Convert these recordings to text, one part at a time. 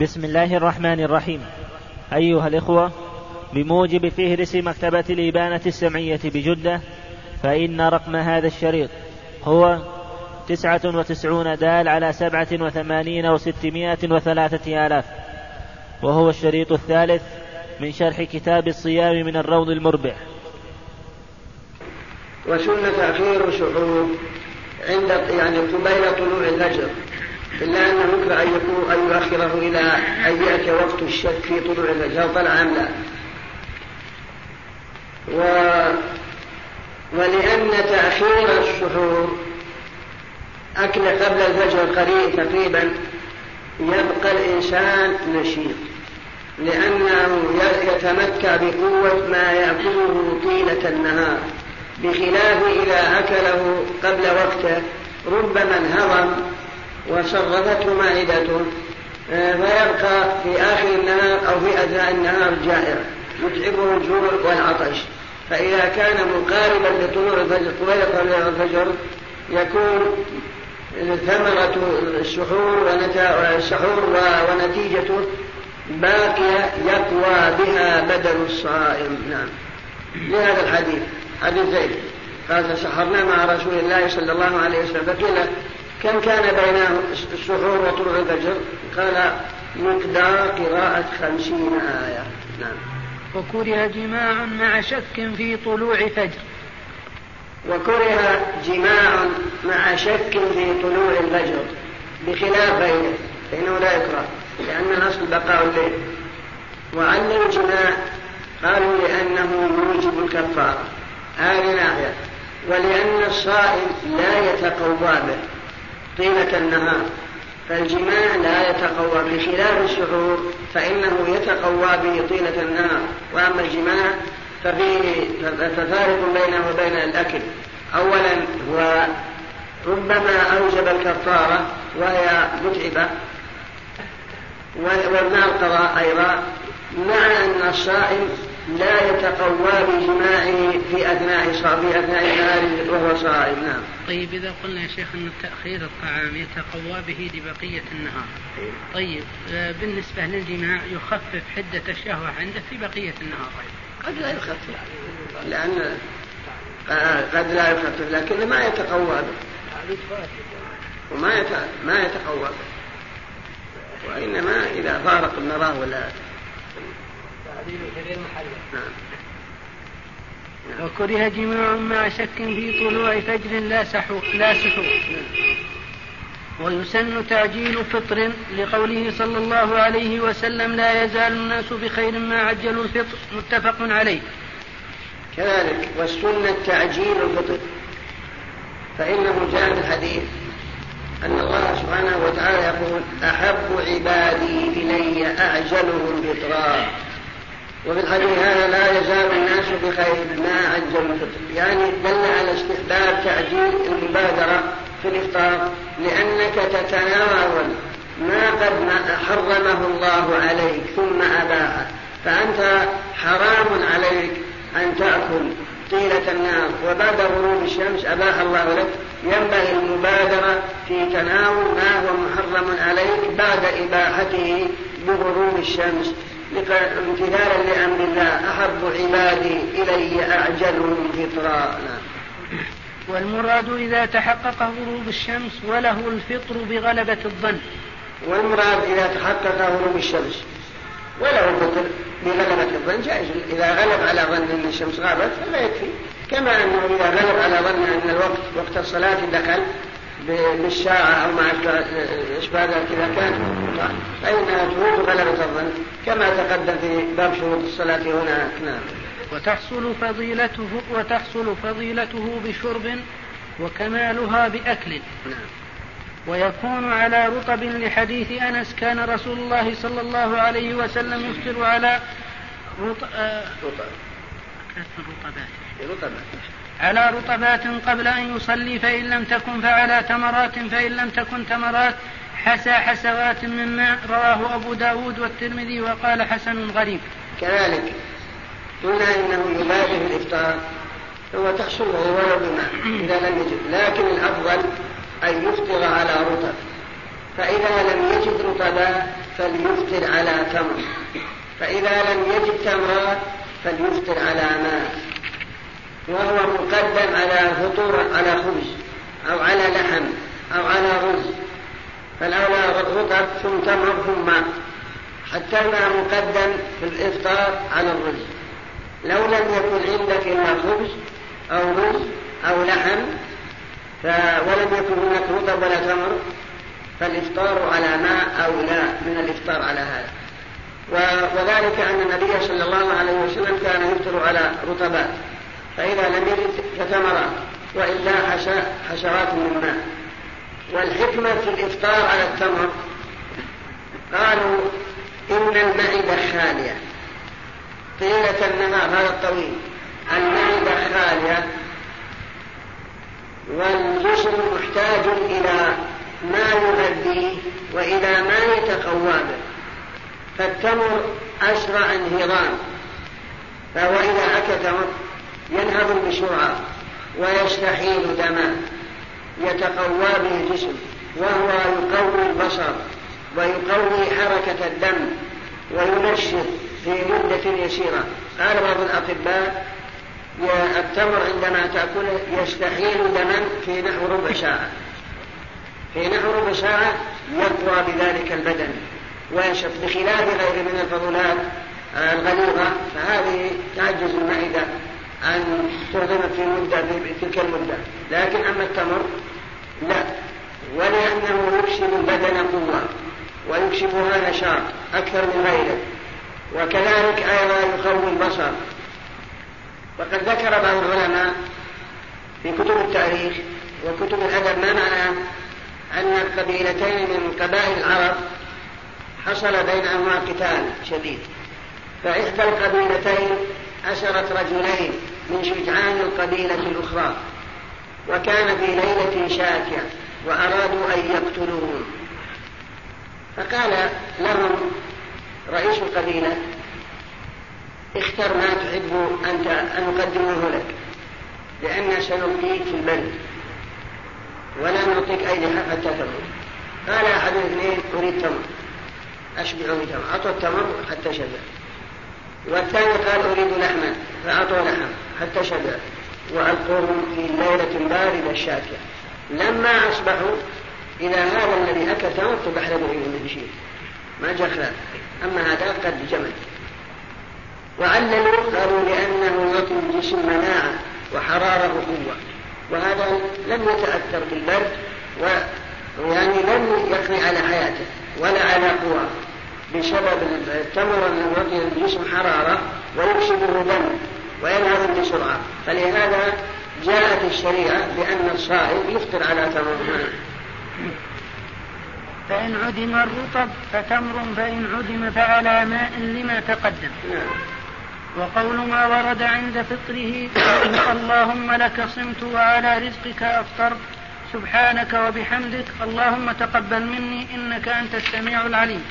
بسم الله الرحمن الرحيم. أيها الإخوة بموجب فهرس مكتبة الإبانة السمعية بجدة فإن رقم هذا الشريط هو تسعة وتسعون دال على سبعة وثمانين وستمائة وثلاثة آلاف وهو الشريط الثالث من شرح كتاب الصيام من الروض المربع. وسنة تأخير شعور عند يعني قبيل طلوع الفجر. إلا أنه يكره أن يكون أن يؤخره إلى أن يأتي وقت الشك في طلوع الفجر طلع أم لا. و ولأن تأخير السحور أكل قبل الفجر قليل تقريبا يبقى الإنسان نشيط. لأنه يتمتع بقوة ما يأكله طيلة النهار. بخلاف إذا أكله قبل وقته ربما انهضم وشرفته معدته آه، فيبقى في آخر النهار أو في أثناء النهار جائع يتعبه الجوع والعطش. فإذا كان مقاربا لطلوع الفجر قبيل طلوع الفجر يكون ثمرة السحور السحور ونتيجته باقية يقوى بها بدن الصائم. نعم. لهذا الحديث حديث زيد. قال سحرنا مع رسول الله صلى الله عليه وسلم فقيل كم كان بين السحور وطلوع الفجر قال مقدار قراءة خمسين آية. نعم. وكره جماع مع شك في طلوع فجر. وكره جماع مع شك في طلوع الفجر. بخلاف غيره فإنه لا يكره لأن الأصل بقاء الليل. وعلم الجماع قالوا لأنه يوجب الكفارة هذه ناحية ولأن الصائم لا يتقوى به. طيلة النهار. فالجماع لا يتقوى بخلاف السحور فإنه يتقوى به طيلة النهار. وأما الجماع ففيه ففارق بينه وبين الأكل. أولا هو ربما أوجب الكفارة وهي متعبة. ومع القضاء أيضا مع أن الصائم لا يتقوى بجماعه في أثناء في أثناء النهار وهو صائم نعم. طيب إذا قلنا يا شيخ أن تأخير الطعام يتقوى به لبقية النهار. طيب آه، بالنسبة للجماع يخفف حدة الشهوة عنده في بقية النهار أيضا. قد لا يخفف لأن قد لا يخفف لكن ما يتقوى به. وما ما يتقوى به. وإنما إذا فارق المراه ولا نعم. وكره جماع مع شك في طلوع فجر لا سحور لا سحور ويسن تعجيل فطر لقوله صلى الله عليه وسلم لا يزال الناس بخير ما عجلوا الفطر. متفق عليه. كذلك والسنة تعجيل الفطر. فإنه جاء في الحديث أن الله سبحانه وتعالى يقول أحب عبادي إلي أعجلهم فطرا. وفي الحديث هذا لا يزال الناس بخير ما عجل الفطر. يعني دل على استحباب تعجيل المبادرة في الإفطار لأنك تتناول ما قد حرمه الله عليك ثم أباحه فأنت حرام عليك أن تأكل طيلة النار. وبعد غروب الشمس أباح الله لك. ينبغي المبادرة في تناول ما هو محرم عليك بعد إباحته بغروب الشمس. امتثالا لأمر الله. أحب عبادي إلي اعجلهم فطرا والمراد إذا تحقق غروب الشمس وله الفطر بغلبة الظن. والمراد إذا تحقق غروب الشمس وله الفطر بغلبة الظن. جائز. إذا غلب على ظن أن الشمس غابت فلا يكفي. كما أنه إذا غلب على ظن أن الوقت وقت الصلاة دخل بالساعة أو مع إشباه ذلك إذا كانت فإنها تفوت غلبة الظن كما تقدم في باب شروط الصلاة هناك نعم. وتحصل فضيلته وتحصل فضيلته بشرب وكمالها بأكل. نعم. ويكون على رطب لحديث أنس كان رسول الله صلى الله عليه وسلم يفطر على رطب. آه رطبات. على رطبات قبل أن يصلي فإن لم تكن فعلى تمرات فإن لم تكن تمرات حسى حسوات من ماء رواه أبو داود والترمذي وقال حسن غريب. كذلك قلنا إنه يبادر الإفطار هو تحصل له ولو بماء إذا لم يجد لكن الأفضل أن يفطر على رطب. فإذا لم يجد رطبا فليفطر على تمر. فإذا لم يجد تمرا فليفطر على ماء. وهو مقدم على فطور على خبز أو على لحم أو على رز. فالأولى رطب ثم تمر ثم. ماء حتى الماء مقدم في الإفطار على الرز. لو لم يكن عندك إلا خبز أو رز أو لحم ولم يكن هناك رطب ولا تمر فالإفطار على ماء أولى من الإفطار على هذا. وذلك أن النبي صلى الله عليه وسلم كان يفطر على رطبات. فإذا لم يجد فتمرات وإلا حشرات من ماء. والحكمة في الإفطار على التمر قالوا إن المعدة خالية طيلة النهار هذا الطويل. المعدة خالية والجسم محتاج إلى ما يغذيه وإلى ما يتقوى به. فالتمر أسرع انهضام. فهو إذا أكل تمر ينهض بسرعة ويستحيل دما يتقوى به الجسم وهو يقوي البصر ويقوي حركة الدم وينشط في مدة يسيرة. قال بعض الأطباء التمر عندما تأكله يستحيل دما في نحو ربع ساعة. في نحو ربع ساعة يقوى بذلك البدن وينشط بخلاف غيره من الفضلات الغليظة. فهذه تعجز المعدة. أن تهضم في مدة في تلك المدة. لكن أما التمر لا. ولأنه يكسب البدن قوة ويكسبها نشاط أكثر من غيره. وكذلك أيضا يقوي البصر. وقد ذكر بعض العلماء في كتب التاريخ وكتب الأدب ما معنى أن قبيلتين من قبائل العرب حصل بينهما قتال شديد. فإحدى القبيلتين أسرت رجلين من شجعان القبيلة الأخرى. وكان في ليلة شاتية وأرادوا أن يقتلوهم فقال لهم رئيس القبيلة اختر ما تحب أن نقدمه لك لأن سنلقيك في البلد ولا نعطيك أي لحاف حتى تموت قال أحد الاثنين أريد تمر. أشبع بتمر. أعطوا التمر حتى شبع. والثاني قال أريد لحما. فأعطوا لحم حتى شبع. وألقوهم في ليلة باردة شاكية لما أصبحوا إذا هذا الذي أكل تمر تبحلبوا من شيء ما جاء خلاف. أما هذا قد جمل وعللوا قالوا لأنه يعطي الجسم مناعة وحرارة وقوة وهذا لم يتأثر بالبرد ويعني لم يقضي على حياته ولا على قواه. بسبب التمر الذي يعطي الجسم حرارة ويكسبه دم وينهض بسرعة. فلهذا جاءت الشريعة بأن الصائم يفطر على تمر. فإن عدم الرطب فتمر فإن عدم فعلى ماء لما تقدم. نعم. وقول ما ورد عند فطره اللهم لك صمت وعلى رزقك أفطرت سبحانك وبحمدك اللهم تقبل مني إنك أنت السميع العليم.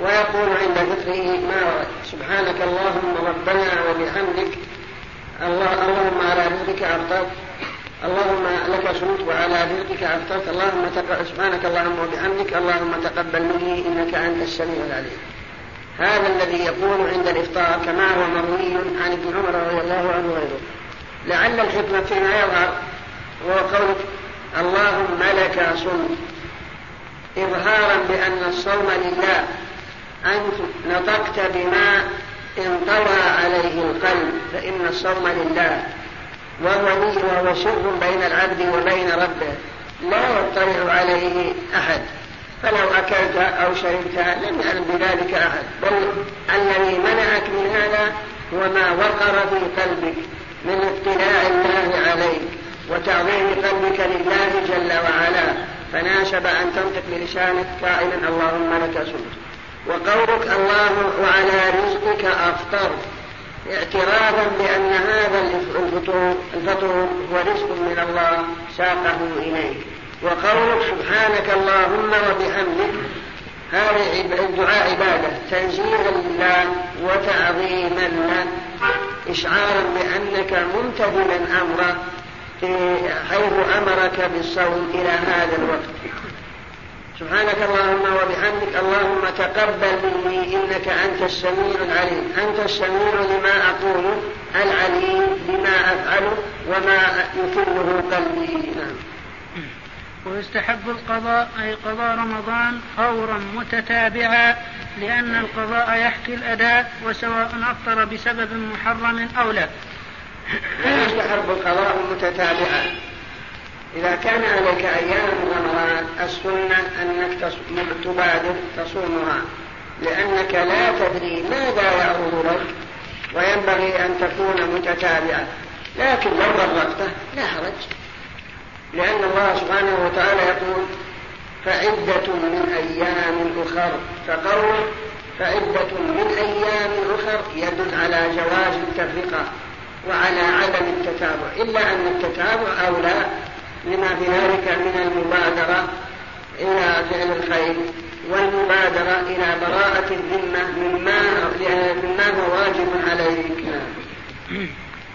ويقول عند فطره ما سبحانك اللهم ربنا وبحمدك الله اللهم على رزقك أفطرت اللهم لك صمت وعلى رزقك أفطرت اللهم سبحانك اللهم وبحمدك اللهم تقبل مني إنك أنت السميع العليم. هذا الذي يقول عند الإفطار كما هو مروي عن ابن عمر رضي الله عنه وغيره لعل الحكمة فيما يظهر هو قول اللهم لك صمت إظهارا بأن الصوم لله أنت نطقت بما انطوى عليه القلب فإن الصوم لله. وهو وهو سر بين العبد وبين ربه. لا يطلع عليه أحد. فلو أكلت أو شربت لم يعلم بذلك أحد. بل الذي منعك من هذا هو ما وقر في قلبك من اطلاع الله عليك وتعظيم قلبك لله جل وعلا. فناسب أن تنطق بلسانك قائلا اللهم لك صمت وقولك الله وعلى رزقك أفطر اعترافا بأن هذا الفطور الفطور هو رزق من الله ساقه إليك. وقولك سبحانك اللهم وبحمدك هذا الدعاء عبادة تنزيها لله وتعظيما له إشعارا بأنك ممتثلا أمره حيث أمرك بالصوم إلى هذا الوقت. سبحانك اللهم وبحمدك اللهم تقبل مني إنك أنت السميع العليم. أنت السميع لما أقول العليم بما أفعل وما يكله قلبي. نعم. ويستحب القضاء أي قضاء رمضان فورا متتابعا لأن القضاء يحكي الأداء وسواء أفطر بسبب محرم أو لا. ويستحب القضاء متتابعا. إذا كان عليك أيام رمضان السنة أنك تبادر تصومها لأنك لا تدري ماذا يعرض لك وينبغي أن تكون متتابعة. لكن لو غرقته لا حرج. لأن الله سبحانه وتعالى يقول فعدة من أيام أخر. فقول فعدة من أيام أخر يدل على جواز التفرقة وعلى عدم التتابع. إلا أن التتابع أولى لما في ذلك من المبادرة إلى فعل الخير والمبادرة إلى براءة الذمة مما مما هو واجب عليك.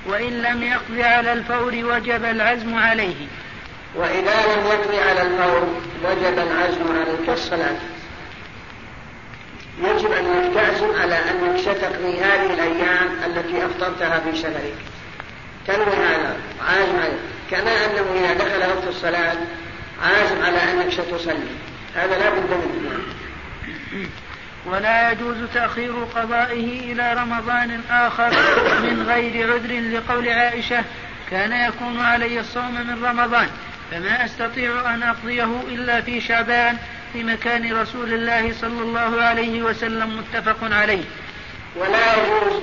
وإن لم يقضي على الفور وجب العزم عليه. وإذا لم يقضي على الفور وجب العزم عليه كالصلاة يجب أن تعزم على أنك ستقضي هذه الأيام التي أفطرتها في سفرك تنوي هذا. عازم عليه كما أنه إذا دخل وقت الصلاة عازم على أنك ستصلي. هذا لا بد منه. ولا يجوز تأخير قضائه إلى رمضان آخر من غير عذر لقول عائشة كان يكون علي الصوم من رمضان فما أستطيع أن أقضيه إلا في شعبان في مكان رسول الله صلى الله عليه وسلم متفق عليه. ولا يجوز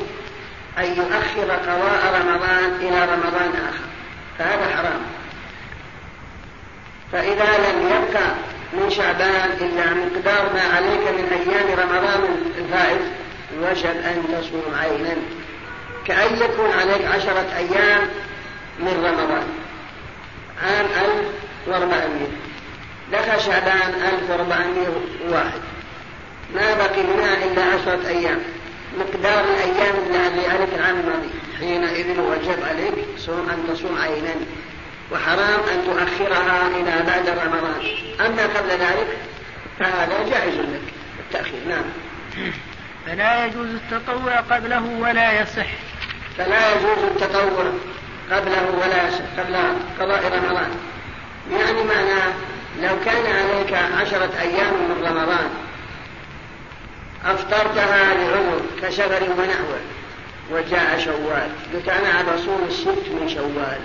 أن يؤخر قضاء رمضان إلى رمضان آخر. فهذا حرام. فإذا لم يبقى من شعبان إلا مقدار ما عليك من أيام رمضان الفائت وجب أن تصوم عينا. كأن يكون عليك عشرة أيام من رمضان. عام ألف وأربعمائة دخل شعبان ألف وأربعمائة واحد ما بقي منها إلا عشرة أيام. مقدار الأيام اللي عليك العام الماضي حينئذ وجب عليك صوم أن تصوم عينا. وحرام أن تؤخرها إلى بعد رمضان. أما قبل ذلك فهذا جائز لك. التأخير نعم. فلا يجوز التطوع قبله ولا يصح. فلا يجوز التطوع قبله ولا يصح قبل قضاء رمضان. يعني معناه لو كان عليك عشرة أيام من رمضان أفطرتها لعذر كسفر ونحوه وجاء شوال. قلت أنا أبى أصوم الست من شوال.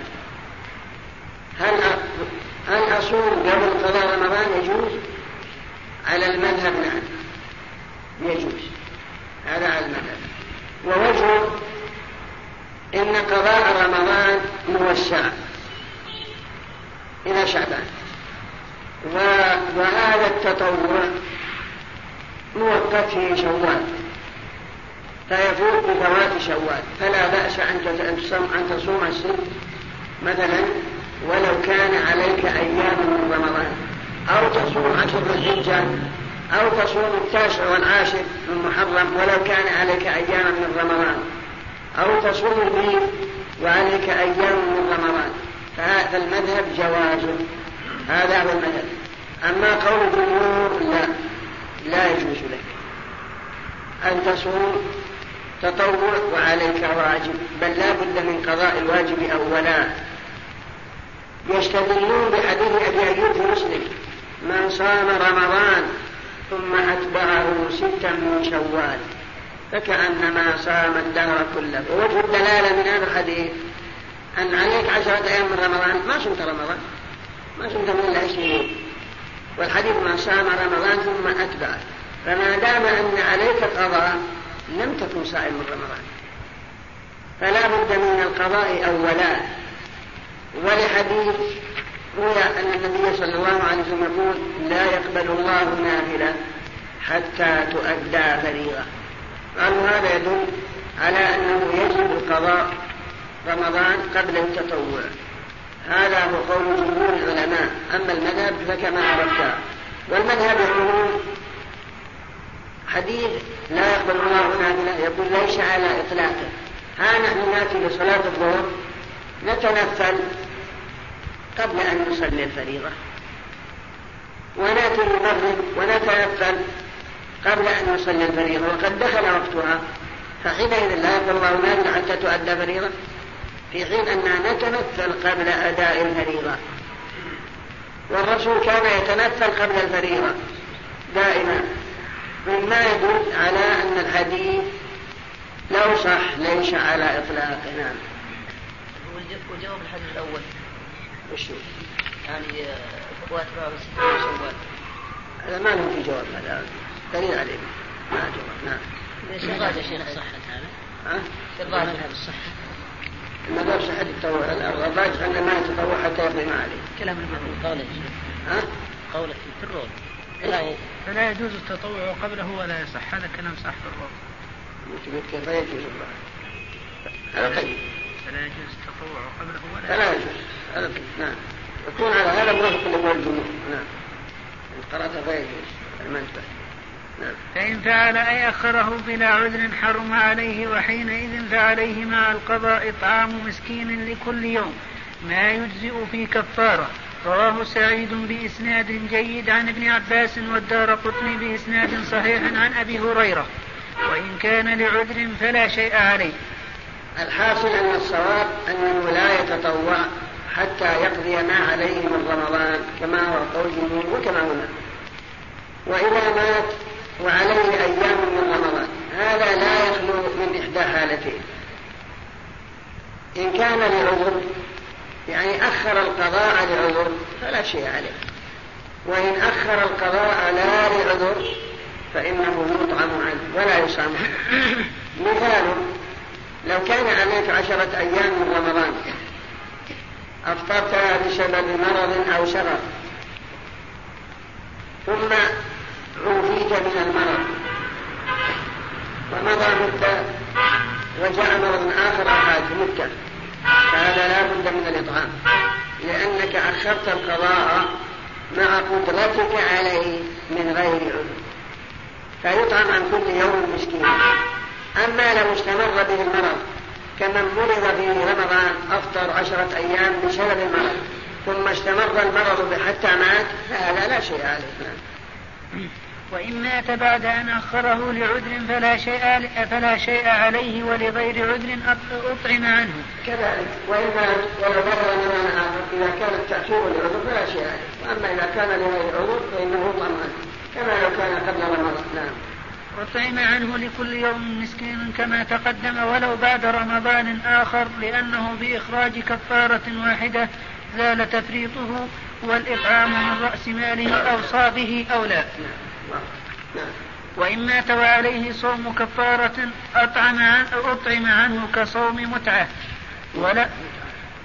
هل هل أصوم قبل قضاء رمضان يجوز؟ على المذهب نعم. يجوز. هذا على المذهب. ووجه إن قضاء رمضان موسع إلى شعبان. وهذا التطوع موقت في شوال. فيفوت بفوات شوال. فلا بأس أن تصوم الست مثلا ولو كان عليك أيام من رمضان. أو تصوم عشر الحجة أو تصوم التاسع والعاشر من محرم ولو كان عليك أيام من رمضان. أو تصوم البيت وعليك أيام من رمضان. فهذا المذهب جواز. هذا هو المذهب. أما قول الجمهور لا. لا يجوز لك. أن تصوم تطوع وعليك واجب بل لا بد من قضاء الواجب أولا. يستدلون بحديث أبي أيوب مسلم من صام رمضان ثم أتبعه ستا من شوال. فكأنما صام الدهر كله. ووجه الدلالة من هذا الحديث أن عليك عشرة أيام من رمضان. ما صمت رمضان. ما صمت من إلا عشرين والحديث من صام رمضان ثم أتبعه فما دام أن عليك قضاء لم تكن صائم من رمضان. فلا بد من القضاء أولا. ولحديث روي أن النبي صلى الله عليه وسلم يقول لا يقبل الله نافلة حتى تؤدى فريضة. قالوا هذا يدل على أنه يجب قضاء رمضان قبل التطوع. هذا هو قول جمهور العلماء. أما المذهب فكما عرفت والمذهب يقولون حديث لا يقبل الله نافلة يقول ليس على إطلاقه. ها نحن نأتي لصلاة الظهر نتنفل قبل أن نصلي الفريضة. وناتي نمرض ونتنفل قبل أن نصلي الفريضة وقد دخل وقتها. فحينئذ لا يقول الله نازل حتى تؤدى فريضة. في حين اننا نتنفل قبل أداء الفريضة. والرسول كان يتنفل قبل الفريضة دائما. مما يدل على أن الحديث لو صح ليس على إطلاقه. نعم. وجواب الحديث الأول. وش يعني واتباع ستة شوال هذا ما له في جواب هذا دليل عليه. ما جواب نعم. ليش الراجح شيخ صحة هذا؟ ها؟ الراجح هذا الصحة المذهب صحة التطوع الراجح أنه ما يتطوع حتى يقضي ما عليه. كلام المعروف قوله ها؟ قوله في الروض فلا يجوز التطوع قبله ولا يصح. هذا كلام صح في الروض كيف؟ يجوز الله هذا قيد فلا يجوز التطوع قبله ولا فلا يجوز. هذا نعم. يكون على هذا موافق لقول الجمهور. نعم. قرأت فيجوز المنتبه نعم فإن فعل أي أخره بلا عذر حرم عليه وحينئذ فعليه مع القضاء إطعام مسكين لكل يوم ما يجزئ في كفارة. رواه سعيد بإسناد جيد عن ابن عباس والدار قطني بإسناد صحيح عن أبي هريرة. وإن كان لعذر فلا شيء عليه. الحاصل أن الصواب أنه لا يتطوع حتى يقضي ما عليه من رمضان كما هو قول الجمهور وكما هنا. وإذا مات وعليه أيام من رمضان. هذا لا يخلو من إحدى حالتين. إن كان لعذر يعني أخر القضاء لعذر فلا شيء عليه. وإن أخر القضاء لا لعذر فإنه يطعم عنه ولا يصام مثال لو كان عليك عشرة أيام من رمضان أفطرت بسبب مرض أو سفر ثم عوفيت من المرض. ومضى مدة وجاء مرض آخر أحد مدة فهذا لا بد من الإطعام. لأنك أخرت القضاء مع قدرتك عليه من غير عذر. فيطعم عن كل يوم مسكين. أما لو استمر به المرض كمن مرض في رمضان أفطر عشرة أيام بسبب المرض ثم استمر المرض حتى مات فهذا لا شيء عليه. وإن مات بعد أن أخره لعذر فلا شيء فلا شيء عليه ولغير عذر أطعم عنه. كذلك وإن مات ولو من آخر إذا كان التأخير لعذر فلا شيء عليه، وأما إذا كان لغير عذر فإنه يطعم عنه كما لو كان قبل رمضان، نعم. وطعم عنه لكل يوم مسكين كما تقدم ولو بعد رمضان آخر لأنه بإخراج كفارة واحدة زال تفريطه والإطعام من رأس ماله أو صابه أو لا وإن مات وعليه صوم كفارة أطعم أطعم عنه كصوم متعة. ولا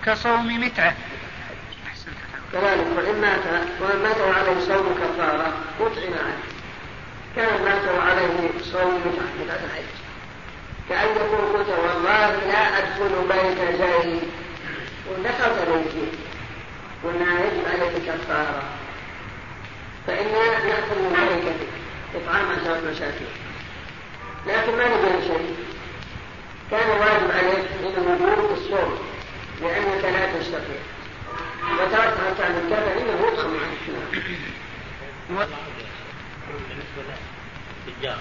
كصوم متعة. كذلك وإن مات وإن مات وعليه صوم كفارة أطعم عنه. كان مات وعليه صوم متعة متعة كأن يقول قلت والله لا أدخل بيت زيد ودخلت بيتي. قلنا يجب عليك كفارة. فإنا نأخذ من بركتك إطعام عشرة مساكين لكن ما نجد شيء. كان واجب عليك من الوجود الصوم لأنك لا تستطيع. وتركت حتى أن كان إنه يدخل عنك بالنسبة للتجار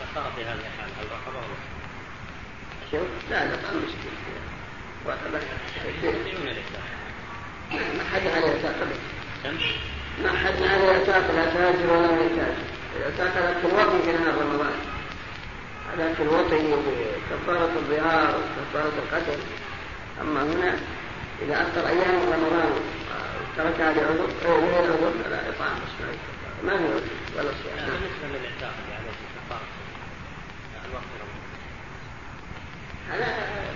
فصار في هذه الحال الرقبة شوف لا لا طعم مسكين ما حد عليه تاكل ما حد عليه تأكل لا تاجر ولا محتاج إذا تأكل اكل وطني في نهار رمضان. هذا اكل وطني بكفارة الظهار وكفارة القتل. أما هنا إذا أفطر أيام رمضان تركها لعذر غير عذر فلا إطعام ما في عذر ولا صيام. بالنسبة للاعتاق يعني كفارة. الوقت هذا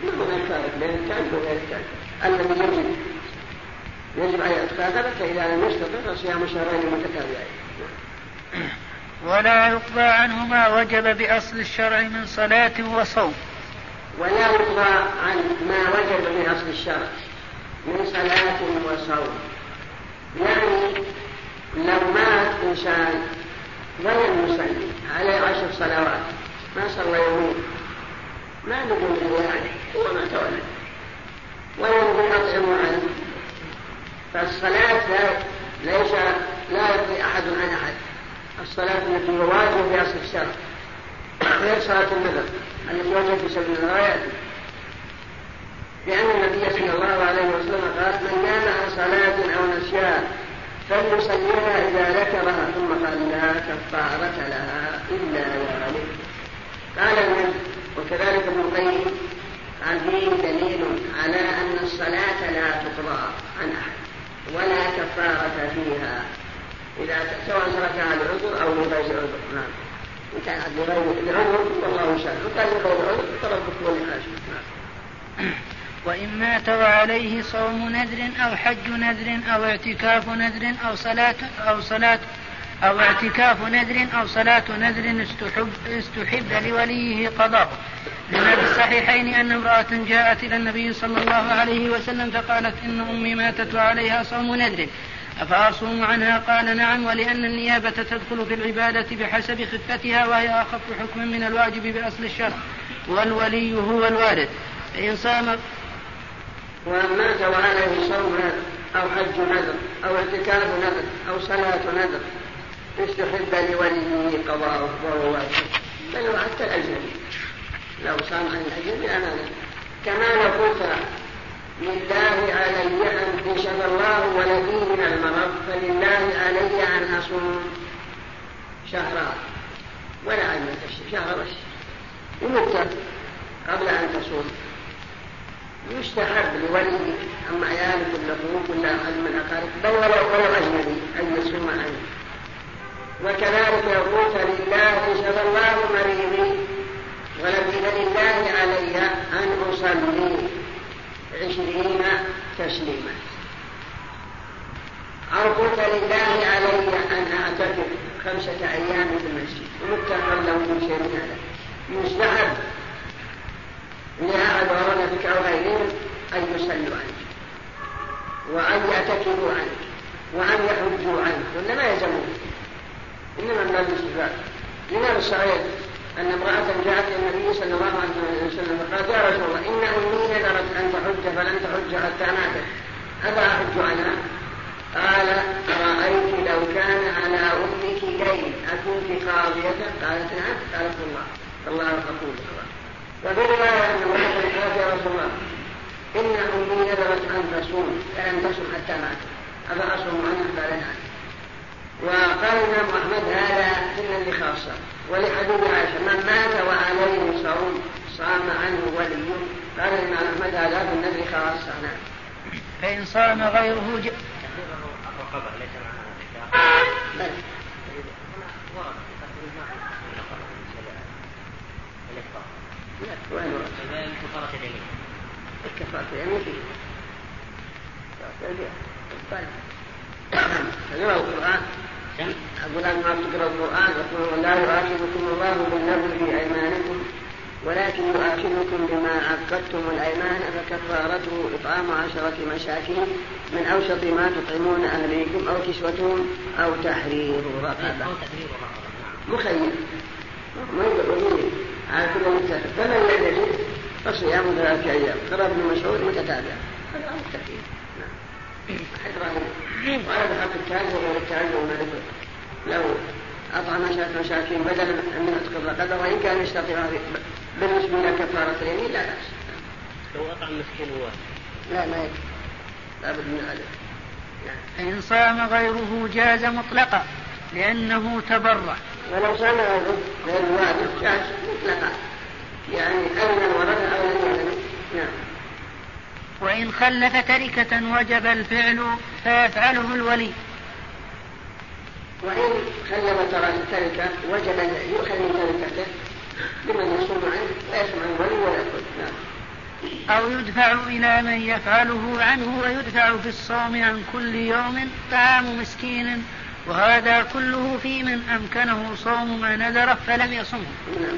ما فارق بين التعب وغير التعب الذي يجب يجب عليه اعتقادها فإذا لم يستطع فصيام شهرين متتابعين. ولا يقضى عنه ما وجب بأصل الشرع من صلاة وصوم. ولا يقضى عن ما وجب بأصل الشرع من صلاة وصوم. يعني لو مات إنسان ولم يصلي عليه عشر صلوات ما صلى يومين؟ ما نقول له يعني هو ما تولد ولا نقول أطعموا عنه فالصلاة لا ليس لا يقضي أحد عن أحد. الصلاة التي يواجه في أصل الشرع. غير صلاة النذر. التي وجدت في سبيل الغايات لأن النبي صلى الله عليه وسلم قال من نام عن صلاة أو نسيان فليصليها إذا ذكرها ثم قال لا كفارة لها إلا ذلك. قال ابن وكذلك ابن القيم فيه دليل على أن الصلاة لا تقضى عن أحد. ولا كفارة فيها. إذا سواء تركها لعذر أو لغير عذر. نعم. إن كان لغير لعذر والله شاء وإن كان لغير عذر تربك والحاجة نعم. وإن مات وعليه صوم نذر أو حج نذر أو اعتكاف نذر أو صلاة أو صلاة أو اعتكاف نذر أو صلاة نذر استحب, استحب لوليه قضاء لما في الصحيحين أن امرأة جاءت إلى النبي صلى الله عليه وسلم فقالت إن أمي ماتت وعليها صوم نذر. أفأصوم عنها؟ قال نعم ولأن النيابة تدخل في العبادة بحسب خفتها وهي أخف حكما من الواجب بأصل الشرع. والولي هو الوارث. فإن صام ومن مات وعليه صوم أو حج نذر أو اعتكاف نذر أو صلاة نذر استحب لوليه قضاءه وهو واجب بل حتى الأجنبي لو صام عن الأجنبي أمانة كما لو قلت لله علي أن كشف الله ولدي من المرض فلله علي أن أصوم شهرا ولا عن شهر ومتى قبل أن تصوم. يستحب لولي أما عيالك ولا أخوك ولا أحد من أقارب بل ولو ولو أجنبي أن يصوم عنه. وكذلك يقول فلله شفى الله مريضي ولكن لله علي أن أصلي عشرين تسليما. أو قلت لله علي أن أعتكف خمسة أيام في المسجد. ومتفق له من شيء هذا يستحب. لأحد ورثتك أو غيرهم أن يصلوا عنك. وأن يعتكفوا عنك. وأن يحجوا عنك. ولا ما يلزمون إنما من باب الاستحباب الإمام الصغير. أن امرأة جاءت إلى النبي صلى الله عليه وسلم فقالت يا رسول الله إن أمي نذرت أن تحج فلن تحج حتى ماتت أفا أحج عنها؟ قال أرأيت لو كان على أمك دين أكنت قاضية؟ قالت نعم قالت الله الله أقول وفي رواية أن امرأة قالت يا رسول الله إن أمي نذرت أن تصوم فلم تصوم حتى ماتت أفا أصوم عنها؟ قال نعم وقال الإمام أحمد هذا سنا لخاصة ولحديث عائشة من مات وعليه صوم صام عنه ولي. قال الإمام أحمد هذا في النذر خاصة نعم. فإن صام غيره ج... بل. وين كفارة اليمين الكفارة اليمين فيه تقرأ القرآن أقول أن ما تقرأ القرآن يقول لا يؤاخذكم الله باللغو في أيمانكم ولكن يؤاخذكم بما عقدتم الأيمان فكفارته إطعام عشرة مساكين من أوسط ما تطعمون أهليكم أو كسوتهم أو تحرير رقبة. مخيم. ما يقول على كل متفق فمن لم يجد فصيام ثلاثة أيام. قرأ ابن مسعود متتابع. هذا أمر كثير. وهذا حق التاجر وغير التاجر وما ذكر لو أطعم مساكين بدلا من وإن كان بالنسبة كفارة اليمين لا بأس لو أطعم مسكين واحد لا ما يكفي لابد من العدد فإن صام غيره جاز مطلقا لأنه تبرع. ولو صام غيره غير الواجب جاز مطلقا. يعني أين الورثة أو لم يعلم نعم. وإن خلف تركة وجب الفعل فيفعله الولي. وإن خلف تركة وجب أن يؤخذ من تركته لمن يصوم عنه لا يسمع الولي ولا يأكل نعم. أو يدفع إلى من يفعله عنه ويدفع في الصوم عن كل يوم طعام مسكين وهذا كله في من أمكنه صوم ما نذره فلم يصمه. نعم.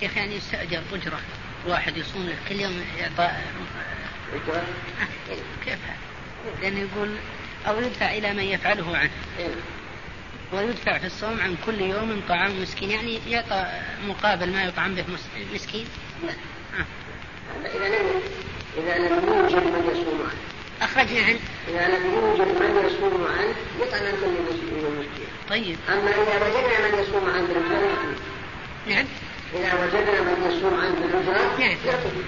شيخ يعني يستأجر أجرة. واحد يصوم له كل يوم يعطى أجرة كيف لأنه يقول أو يدفع إلى من يفعله عنه. ويدفع في الصوم عن كل يوم طعام مسكين. يعني يعطى مقابل ما يطعم به مسكين. لا إذا لم إذا لم يوجد من يصوم عنه. أخرجنا عنه يعني يوجد من يصوم عنه يطعم عن كل مسكين. طيب. أما إذا وجدنا من يصوم عنه نعم. إذا وجدنا من يصوم بالأجرة نعم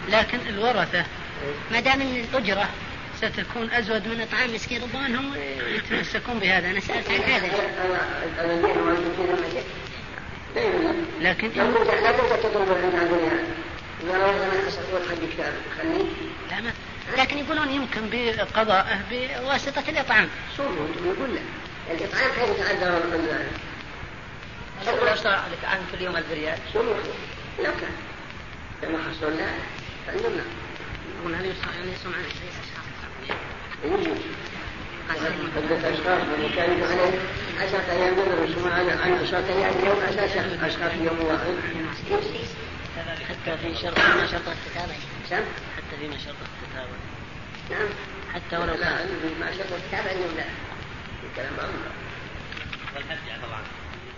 لكن الورثة ما دام إن الأجرة ستكون أزود من إطعام مسكين ربما أنهم يتمسكون بهذا. أنا سألت عن هذا. لكن لا تنسى تطلب العلم عن لا ما لكن يقولون يمكن بقضائه بواسطة الإطعام. صوموا يقول له الإطعام كيف يتعذر تقول اشترى لك. عن كل يوم 1000 ريال صوموا لا كان كما حصل لا يعني يصوم عن يوجد عدة أشخاص. من كان عليه عشرة أيام بدر يصومون عن عشرة أيام يوم أساس أشخاص. يوم واحد. حتى في شرط فيما شرط الكتابة. حتى فيما شرط الكتابة. نعم. حتى ولو لا ما شرط الكتابة أنه لا. الكلام أمر. والحج طبعا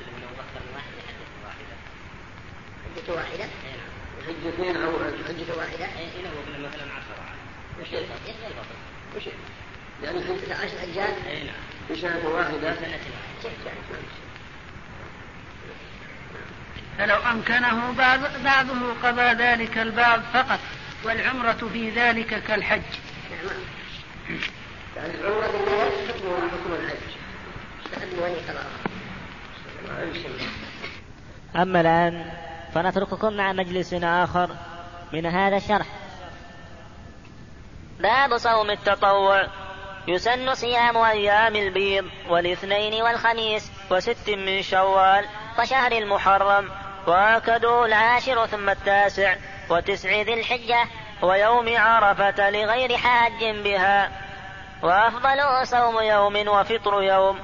انه أكثر من واحد حجه واحدة حجة واحدة؟ نعم اثنين أو حجة واحدة؟ اي له مثلا عشرة. وش وش يعني حجة عشر حجات نعم. في سنة واحدة. سنة فلو أمكنه بعض بعضه قضى ذلك البعض فقط والعمرة في ذلك كالحج. نعم. يعني العمرة بالنية حكمها حكم الحج؟ ولي أما الآن فنترككم مع مجلس آخر من هذا الشرح. باب صوم التطوع. يسن صيام أيام البيض والاثنين والخميس وست من شوال وشهر المحرم. وأكدوا العاشر ثم التاسع وتسع ذي الحجة ويوم عرفة لغير حاج بها. وأفضل صوم يوم وفطر يوم.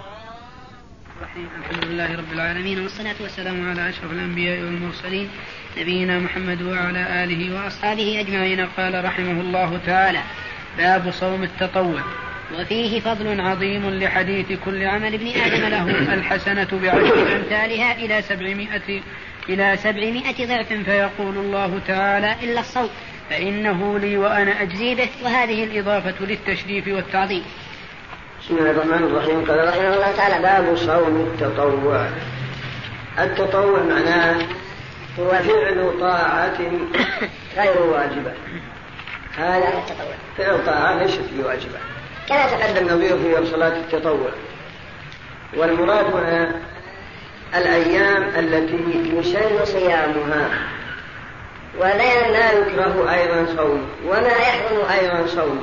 الرحيم. الحمد لله رب العالمين والصلاة والسلام على أشرف الأنبياء والمرسلين نبينا محمد وعلى آله وأصحابه أجمعين. قال رحمه الله تعالى باب صوم التطوع. وفيه فضل عظيم لحديث كل عمل ابن آدم له الحسنة بعشر أمثالها إلى سبعمائة إلى سبعمائة ضعف. فيقول الله تعالى إلا الصوم فإنه لي وأنا أجزي به. وهذه الإضافة للتشريف والتعظيم. بسم الله الرحمن الرحيم. قال رحمه الله تعالى باب صوم التطوع. التطوع معناه هو فعل طاعة غير واجبة. هذا التطوع. فعل طاعة ليست بواجبة كما تقدم نظيره في صلاة التطوع. والمراد هنا الأيام التي يسن صيامها. ولا لا يكره أيضا صوم وما يحرم أيضا صوم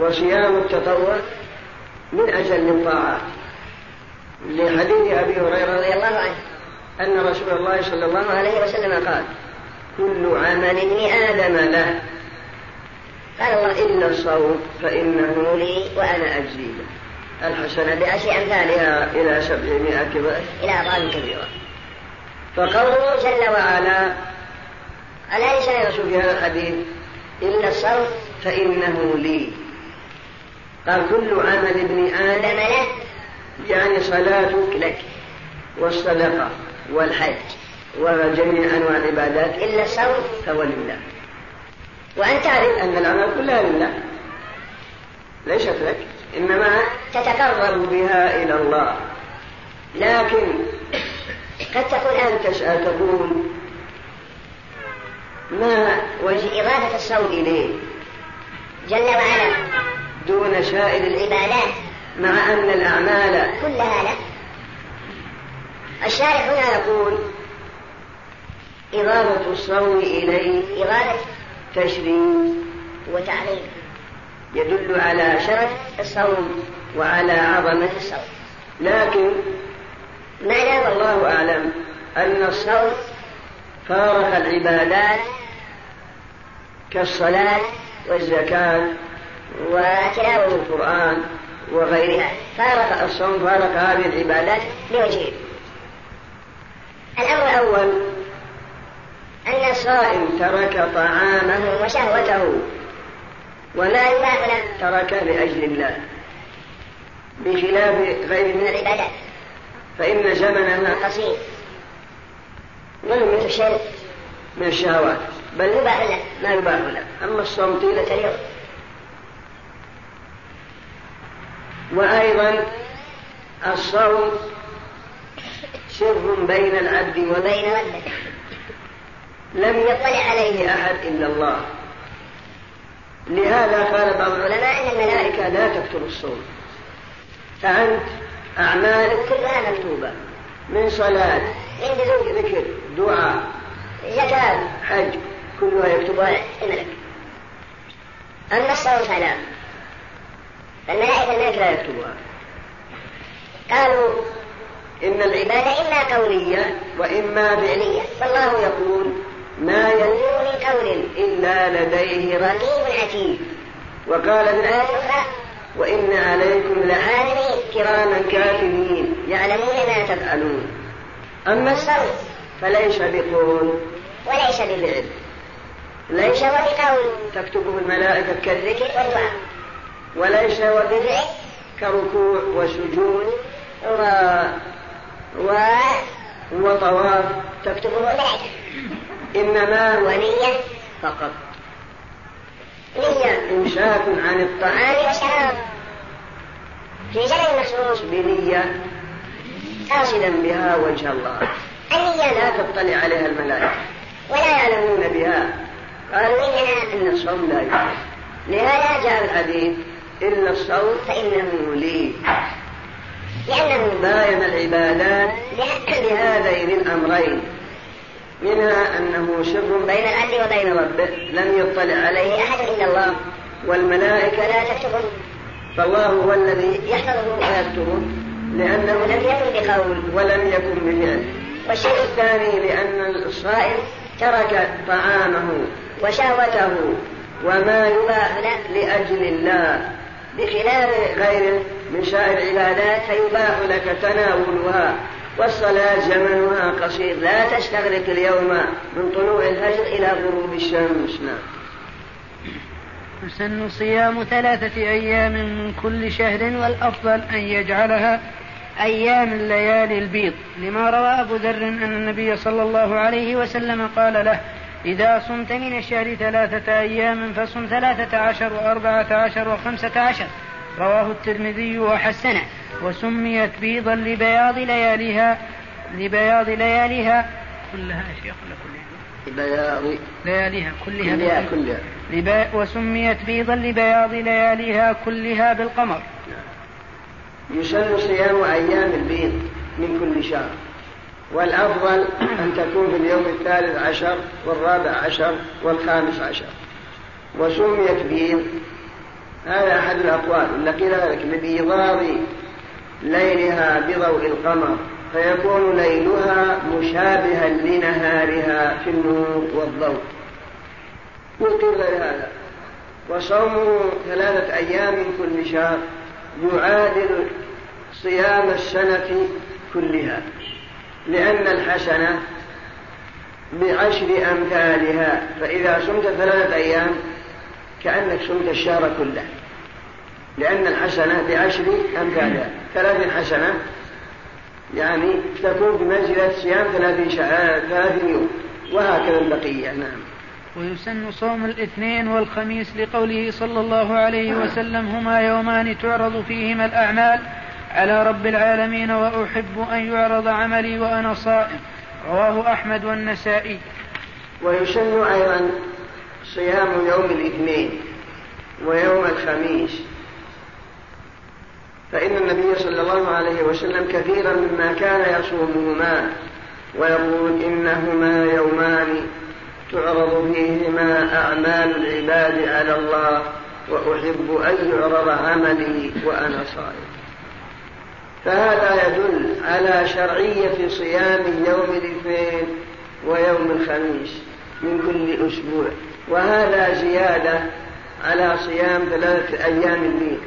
وصيام التطوع من أجل الطاعات لحديث أبي هريرة رضي الله عنه أن رسول الله صلى الله عليه وسلم قال كل عمل ابن آدم له. قال الله إلا الصوم فإنه لي وأنا أجزي الحسنة بعشر أمثالها إلى سبعمائة إلى أضعاف كبيرة. فقوله جل وعلا على لسان الرسول في هذا الحديث؟ إلا الصوم فإنه لي. قال كل عمل ابن آدم يعني صلاتك لك والصدقة والحج وجميع أنواع العبادات إلا الصوم فهو لله. وأن تعرف أن الأعمال كلها لله. ليست لك إنما تتقرب بها إلى الله. لكن قد تقول أن تسأل تقول ما وجه إضافة الصوم إليه؟ جل وعلا. دون سائر العبادات مع أن الأعمال كلها له الشارع هنا يقول إضافة الصوم إليه إضافة تشريف. وتعليم. يدل على شرف الصوم وعلى عظمة الصوم. لكن معنى والله أعلم؟ أن الصوم فارق العبادات كالصلاة والزكاة. وتلاوة القرآن وغيرها. فارق الصوم فارق هذه العبادات لوجهين الأمر الأول أن الصائم ترك طعامه وشهوته وما يباح له ترك لأجل الله بخلاف غيره من العبادات. فإن زمنها قصير من من الشهوات بل يباح له ما يباح له. أما الصوم طيلة اليوم. وأيضا الصوم سر بين العبد وبين لم يطلع عليه. أحد إلا الله. لهذا قال بعض العلماء إن الملائكة. لا تكتب الصوم. فأنت أعمالك كلها مكتوبة. من صلاة من ذكر دعاء زكاة. حج كلها يكتبها. الملك. أما الصوم فلا. فالملائكة الملك لا يكتبها قالوا إن العبادة إما قولية وإما فعلية. فالله يقول ما يلفظ من قول إلا لديه رقيب عتيد وقال في الآية الأخرى وإن عليكم لحافظين كراما كاتبين يعلمون ما تفعلون. أما الصوم فليس بقول وليس بفعل. ليس وبقول تكتبه الملائكة كالذكر والدعاء وليس وبفعل كركوع وسجود و... و... وطواف. تكتبه الملائكة إنما هو نية فقط. نية. إمساك عن الطعام. والشراب في زمن مخصوص بنية. قاصدا بها وجه الله. النية. لا تطلع عليها الملائكة. ولا يعلمون بها. قالوا إننا إن الصوم لا يفعل لهذا جاء الحديث إلا الصوم فإنه لي لأنه باين العبادات بهذين الأمرين. منها أنه سر بين العبد وبين ربه لم يطلع عليه أحد إلا الله. والملائكة لا تكتبه. فالله هو الذي يحفظه ويكتبه لأنه لم يكن بقول ولم يكن بفعل. والشيء الثاني لأن الصائم ترك طعامه وشهوته وما يباح لأجل الله. بخلاف غيره من سائر العبادات فيباح لك تناولها والصلاة زمنها قصير. لا تستغرق اليوم من طلوع الفجر إلى غروب الشمس. نعم. يسن صيام ثلاثة أيام من كل شهر والأفضل أن يجعلها أيام الليالي البيض. لما روى أبو ذر أن النبي صلى الله عليه وسلم قال له إذا صمت من الشهر ثلاثة أيام فصم ثلاثة عشر وأربعة عشر وخمسة عشر. رواه الترمذي وحسنه. وسميت بيضا لبياض لياليها لبياض لياليها. كلها يا شيخ ولا كلها؟ بياض لياليها كلها. كلها, كلها. وسميت بيضا لبياض لياليها كلها بالقمر. يسن صيام أيام البيض من كل شهر. والأفضل أن تكون في اليوم الثالث عشر والرابع عشر والخامس عشر. وسميت بيض هذا أحد الأقوال إلا قيل ذلك لبيضاض ليلها بضوء القمر فيكون ليلها مشابها لنهارها في النور والضوء. غير هذا؟ وصوم ثلاثة أيام من كل شهر يعادل صيام السنة كلها. لأن الحسنة بعشر أمثالها فإذا صمت ثلاثة أيام كأنك صمت الشهر كله. لأن الحسنة بعشر أمثالها. ثلاثين حسنة يعني تكون بمنزلة صيام ثلاثين شهر يوم. وهكذا البقية نعم. ويسن صوم الاثنين والخميس لقوله صلى الله عليه وسلم هما يومان تعرض فيهما الأعمال على رب العالمين وأحب أن يعرض عملي وأنا صائم. رواه أحمد والنسائي. ويسن أيضا صيام يوم الاثنين ويوم الخميس. فإن النبي صلى الله عليه وسلم كثيرا مما كان يصومهما ويقول إنهما يومان تعرض فيهما أعمال العباد على الله وأحب أن يعرض عملي وأنا صائم. فهذا يدل على شرعية صيام يوم الاثنين ويوم الخميس من كل أسبوع وهذا زيادة على صيام ثلاثة أيام البيض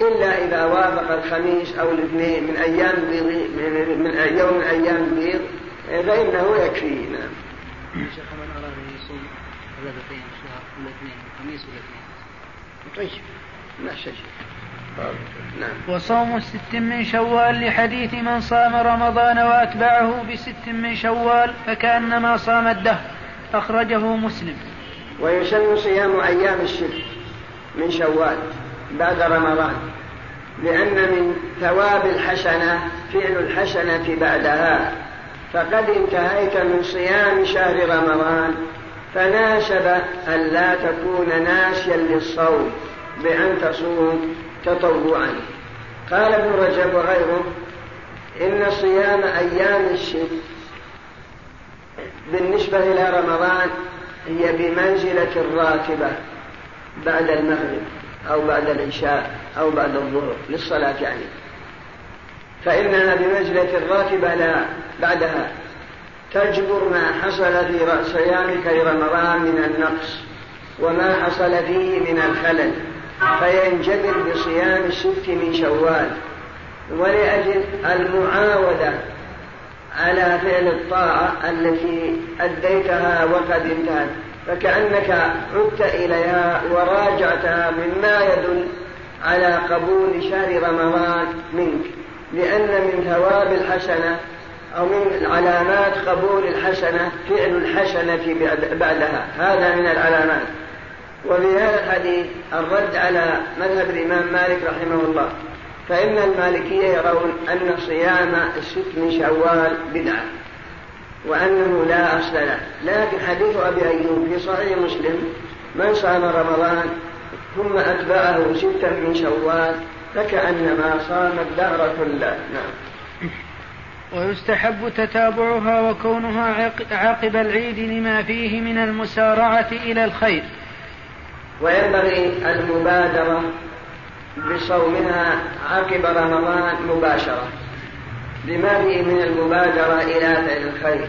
إلا إذا وافق الخميس أو الاثنين من أيام البيض من يوم من أيام البيض فإنه يكفي نعم. شيخ من أراد أن يصوم ثلاثة الشهر الاثنين الخميس والاثنين. طيب ما شيء. نعم. وصوم ست من شوال لحديث من صام رمضان وأتبعه بست من شوال فكأنما صام الدهر. أخرجه مسلم. ويسن صيام أيام الست من شوال بعد رمضان لأن من ثواب الحسنة فعل الحسنة بعدها. فقد انتهيت من صيام شهر رمضان فناسب أن لا تكون ناسيا للصوم بأن تصوم تطوعا. قال ابن رجب وغيره إن صيام أيام الشتاء بالنسبة إلى رمضان هي بمنزلة الراتبة بعد المغرب أو بعد العشاء أو بعد الظهر للصلاة يعني. فإنها بمنزلة الراتبة لا بعدها تجبر ما حصل في صيامك لرمضان من النقص وما حصل فيه من الخلل. فينجبر بصيام الست من شوال. ولأجل المعاودة على فعل الطاعة التي أديتها وقد انتهت. فكأنك عدت إليها وراجعتها مما يدل على قبول شهر رمضان منك. لأن من ثواب الحسنة أو من علامات قبول الحسنة فعل الحسنة بعدها. هذا من العلامات. وفي هذا الحديث الرد على مذهب الإمام مالك رحمه الله فإن المالكية يرون أن صيام الست من شوال بدعة وأنه لا أصل له. لكن حديث أبي أيوب في صحيح مسلم من صام رمضان ثم أتبعه ستا من شوال فكأنما صام الدهر كله. نعم. ويستحب تتابعها وكونها عقب العيد لما فيه من المسارعة إلى الخير. وينبغي المبادرة بصومها عقب رمضان مباشرة. لما فيه من المبادرة إلى فعل الخير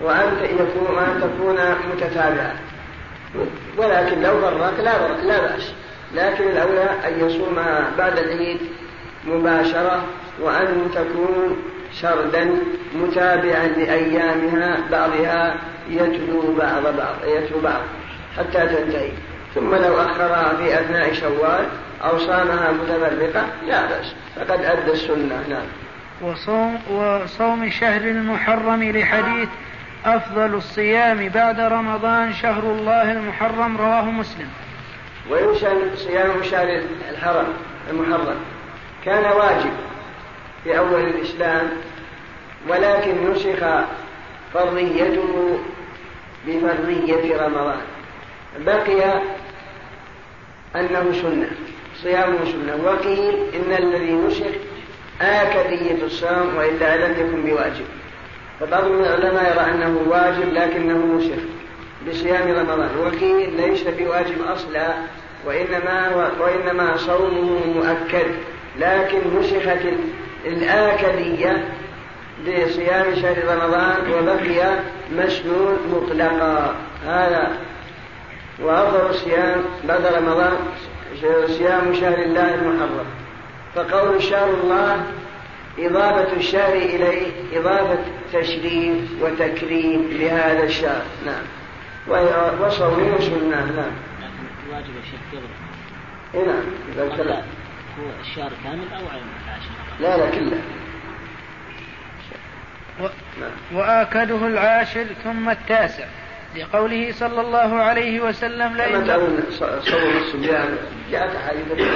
وأن وأن تكون متتابعة ولكن لو فرق لا لا بأس. لكن الأولى أن يصومها بعد العيد مباشرة وأن تكون سردا متابعا لأيامها بعضها يتلو بعض بعض يتلو بعض حتى تنتهي. ثم لو أخرها في أثناء شوال أو صامها متفرقة لا بأس. فقد أدى السنة نعم. وصوم, وصوم شهر المحرم لحديث أفضل الصيام بعد رمضان شهر الله المحرم رواه مسلم. ويسن صيام شهر الحرم المحرم كان واجب في أول الإسلام ولكن نسخ فرضيته بفرضية رمضان. بقي أنه سنة صيامه سنة. وقيل إن الذي نسخ آكدية الصوم وإلا لم يكن بواجب. فبعض العلماء يرى أنه واجب لكنه نسخ بصيام رمضان. وقيل ليس بواجب أصلا وإنما وإنما صومه مؤكد. لكن نسخت الآكدية بصيام شهر رمضان وبقي مسنون مطلقا. هذا وأفضل الصيام بعد رمضان صيام شهر الله المحرم. فقول شهر الله إضافة الشهر إليه إضافة تشريف وتكريم لهذا الشهر. نعم. وصومه سنة نعم. واجب الشيخ قبل إيه نعم. إذا هو الشهر كامل أو عين العاشر؟ لا لا كله. و... نعم. وآكده العاشر ثم التاسع. لقوله صلى الله عليه وسلم لئن صوم الصبيان جاءت حديث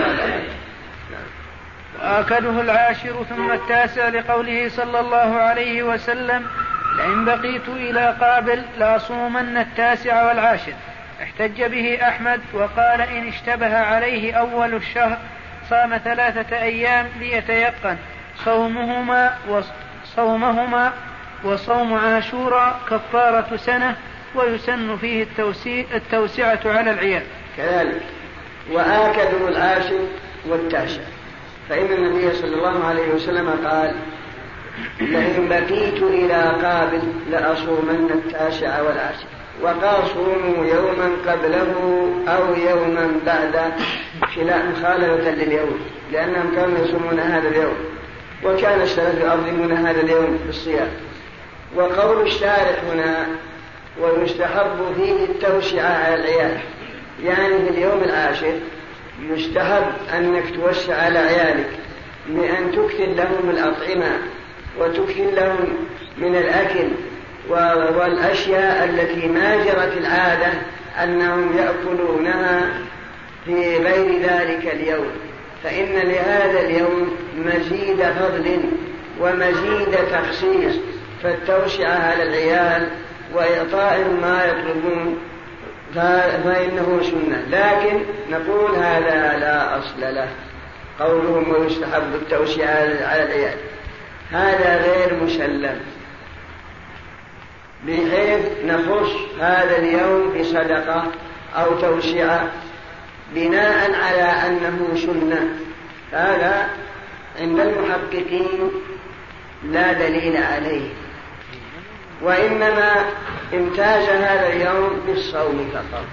وآكده العاشر ثم التاسع لقوله صلى الله عليه وسلم لئن بقيت إلى قابل لأصومن التاسع والعاشر. احتج به أحمد وقال إن اشتبه عليه أول الشهر صام ثلاثة أيام ليتيقن صومهما وصومهما وصوم عاشوراء كفارة سنة ويسن فيه التوسعة على العيال. كذلك. وآكدوا العاشر والتاسع فإن النبي صلى الله عليه وسلم قال لئن بقيت إلى قابل لأصومن التاسع والعاشر وقال صوموا يوما قبله أو يوما بعد. مخالفة لليوم لأنهم كانوا يصومون هذا اليوم وكان السلف يعظمون هذا اليوم بالصيام وقول الشارع هنا ويستحب فيه التوسعة على العيال. يعني في اليوم العاشر يستحب أنك توسع على عيالك بأن تكثر لهم الأطعمة وتكثر لهم من الأكل والأشياء التي ما جرت العادة أنهم يأكلونها في غير ذلك اليوم. فإن لهذا اليوم مزيد فضل ومزيد تخصيص فالتوسعة على العيال وإعطائهم ما يطلبون. فإنه سنة. لكن نقول هذا لا أصل له. قولهم ويستحب التوسعة على العيال. هذا غير مسلم. بحيث نخص هذا اليوم بصدقة أو توسعة بناء على أنه سنة. هذا عند المحققين لا دليل عليه. وإنما امتاز هذا اليوم بالصوم فقط.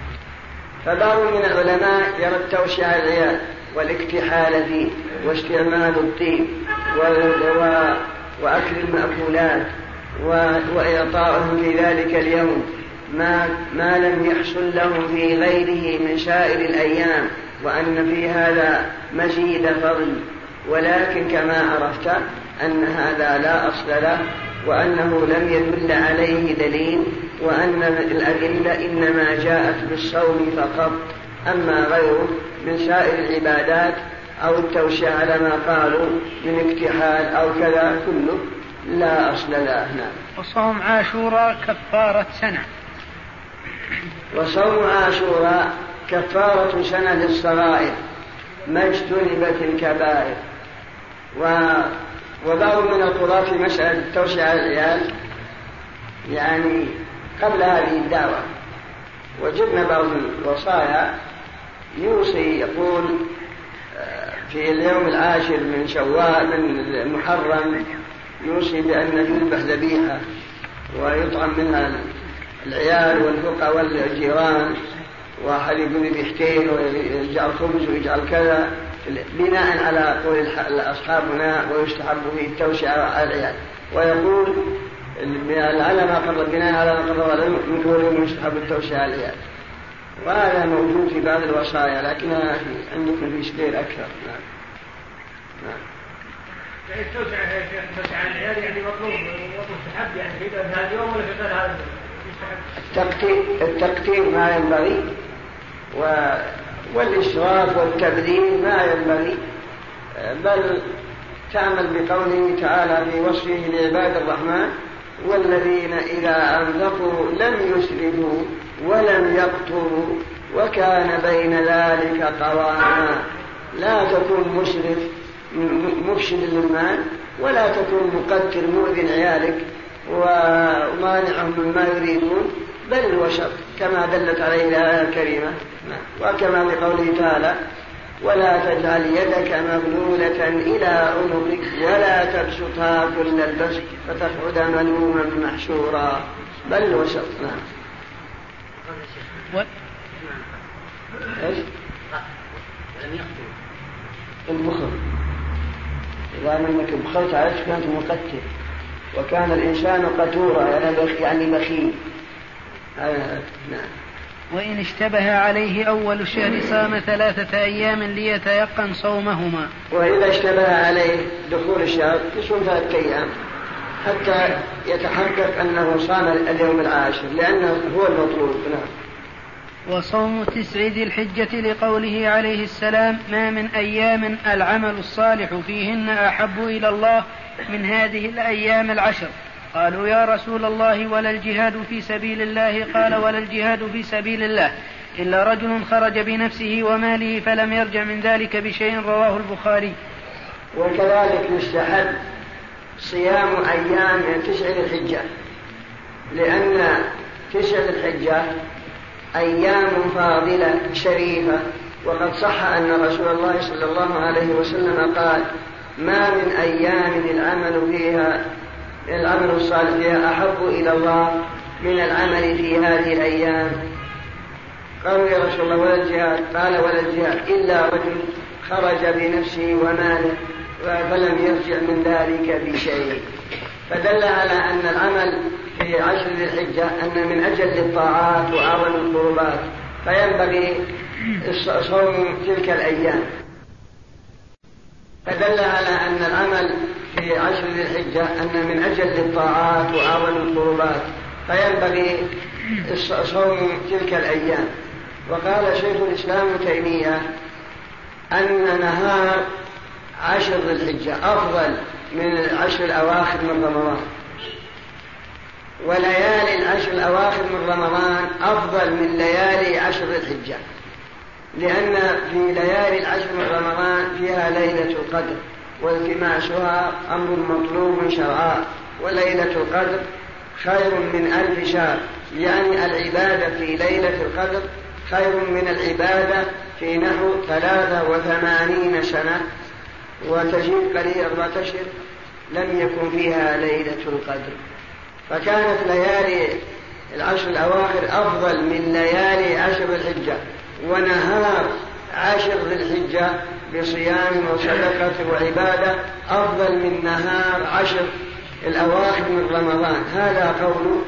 فبعض من العلماء يرى التوسعة العيال والاكتحال فيه واستعمال الطيب وأكل المأكولات وإعطاؤهم في ذلك اليوم ما, ما لم يحصل لهم في غيره من سائر الأيام وأن في هذا مزيد فضل. ولكن كما عرفت أن هذا لا أصل له وأنه لم يدل عليه دليل وأن الأدلة إنما جاءت بالصوم فقط. أما غيره من سائر العبادات أو التوسعة على ما قالوا من اكتحال أو كذا كله لا أصل له نعم وصوم عاشوراء كفارة سنة. وصوم عاشوراء كفارة سنة للصغائر ما اجتنبت الكبائر. و وبعض من القضاة في مسألة التوسعة على العيال يعني قبل هذه الدعوة. وجدنا بعض الوصايا. يوصي يقول آه، في اليوم العاشر من شوال من محرم يوصي بأن يذبح ذبيحة ويطعم منها العيال والفقراء والجيران واحد يقول ويجعل خبز ويجعل كذا. بناء على قول الأصحاب هنا ويستحب فيه التوسعة على العيال ويقول على ما قرر بناء على ما قرر من قولهم يستحب التوسعة على العيال وهذا موجود في بعض الوصايا لكنها عندكم في سبيل أكثر. نعم. نعم. التوسعة يا شيخ التوسعة على العيال يعني مطلوب مستحب يعني في هذا اليوم ولا في هذا التقتيل التقتيل ما ينبغي و والإسراف والتبذير ما ينبغي بل تعمل بقوله تعالى في وصفه لعباد الرحمن والذين إذا أنفقوا لم يسرفوا ولم يقتروا وكان بين ذلك قواما. لا تكون مسرف مفسد للمال ولا تكون مقتر مؤذن عيالك ومانعهم مما يريدون. بل الوسط كما دلت عليه الآية الكريمة. وكما في قوله تعالى ولا تجعل يدك مغلولة إلى عنقك ولا تبسطها كل البسط فتقعد ملوما محشورا. بل الوسط نعم. إيش؟ البخل إذا أنك بخلت عليك كنت مقتل وكان الإنسان قتورا يعني بخيل. نعم. وإن اشتبه عليه أول الشهر صام ثلاثة أيام ليتيقن صومهما. وإذا اشتبه عليه دخول الشهر يصوم ثلاثة أيام حتى يتحقق أنه صام اليوم العاشر لأنه هو المطلوب. نعم. وصوم تسع ذي الحجة لقوله عليه السلام ما من أيام العمل الصالح فيهن أحب إلى الله من هذه الأيام العشر. قالوا يا رسول الله ولا الجهاد في سبيل الله؟ قال ولا الجهاد في سبيل الله إلا رجل خرج بنفسه وماله فلم يرجع من ذلك بشيء رواه البخاري. وكذلك يستحب صيام أيام تسع الحجة لأن تسع الحجة أيام فاضلة شريفة. وقد صح أن رسول الله صلى الله عليه وسلم قال ما من أيام العمل فيها العمل الصالح فيها أحب إلى الله من العمل في هذه الأيام. قالوا يا رسول الله ولا الجهاد؟ قال ولا الجهاد. إلا رجل خرج بنفسه وماله فلم يرجع من ذلك بشيء. فدل على أن العمل في عشر ذي الحجة أن من أجل الطاعات وأعظم القربات فينبغي صوم تلك الأيام. فدل على أن العمل في عشر ذي الحجة أن من أجل الطاعات وأعظم القربات فينبغي صوم تلك الأيام. وقال شيخ الإسلام ابن تيمية أن نهار عشر ذي الحجة أفضل من العشر الأواخر من رمضان. وليالي العشر الأواخر من رمضان أفضل من ليالي عشر ذي الحجة. لأن في ليالي العشر من رمضان فيها ليلة القدر والتماسها أمر مطلوب شرعا وليلة القدر خير من ألف شهر. يعني العبادة في ليلة القدر خير من العبادة في نحو ثلاثة وثمانين سنة. وتجيب قليل أربعة أشهر لم يكن فيها ليلة القدر. فكانت ليالي العشر الأواخر أفضل من ليالي عشر الحجة. ونهار عشر ذي الحجة بصيام وصدقة وعبادة أفضل من نهار عشر الأواخر من رمضان. هذا قول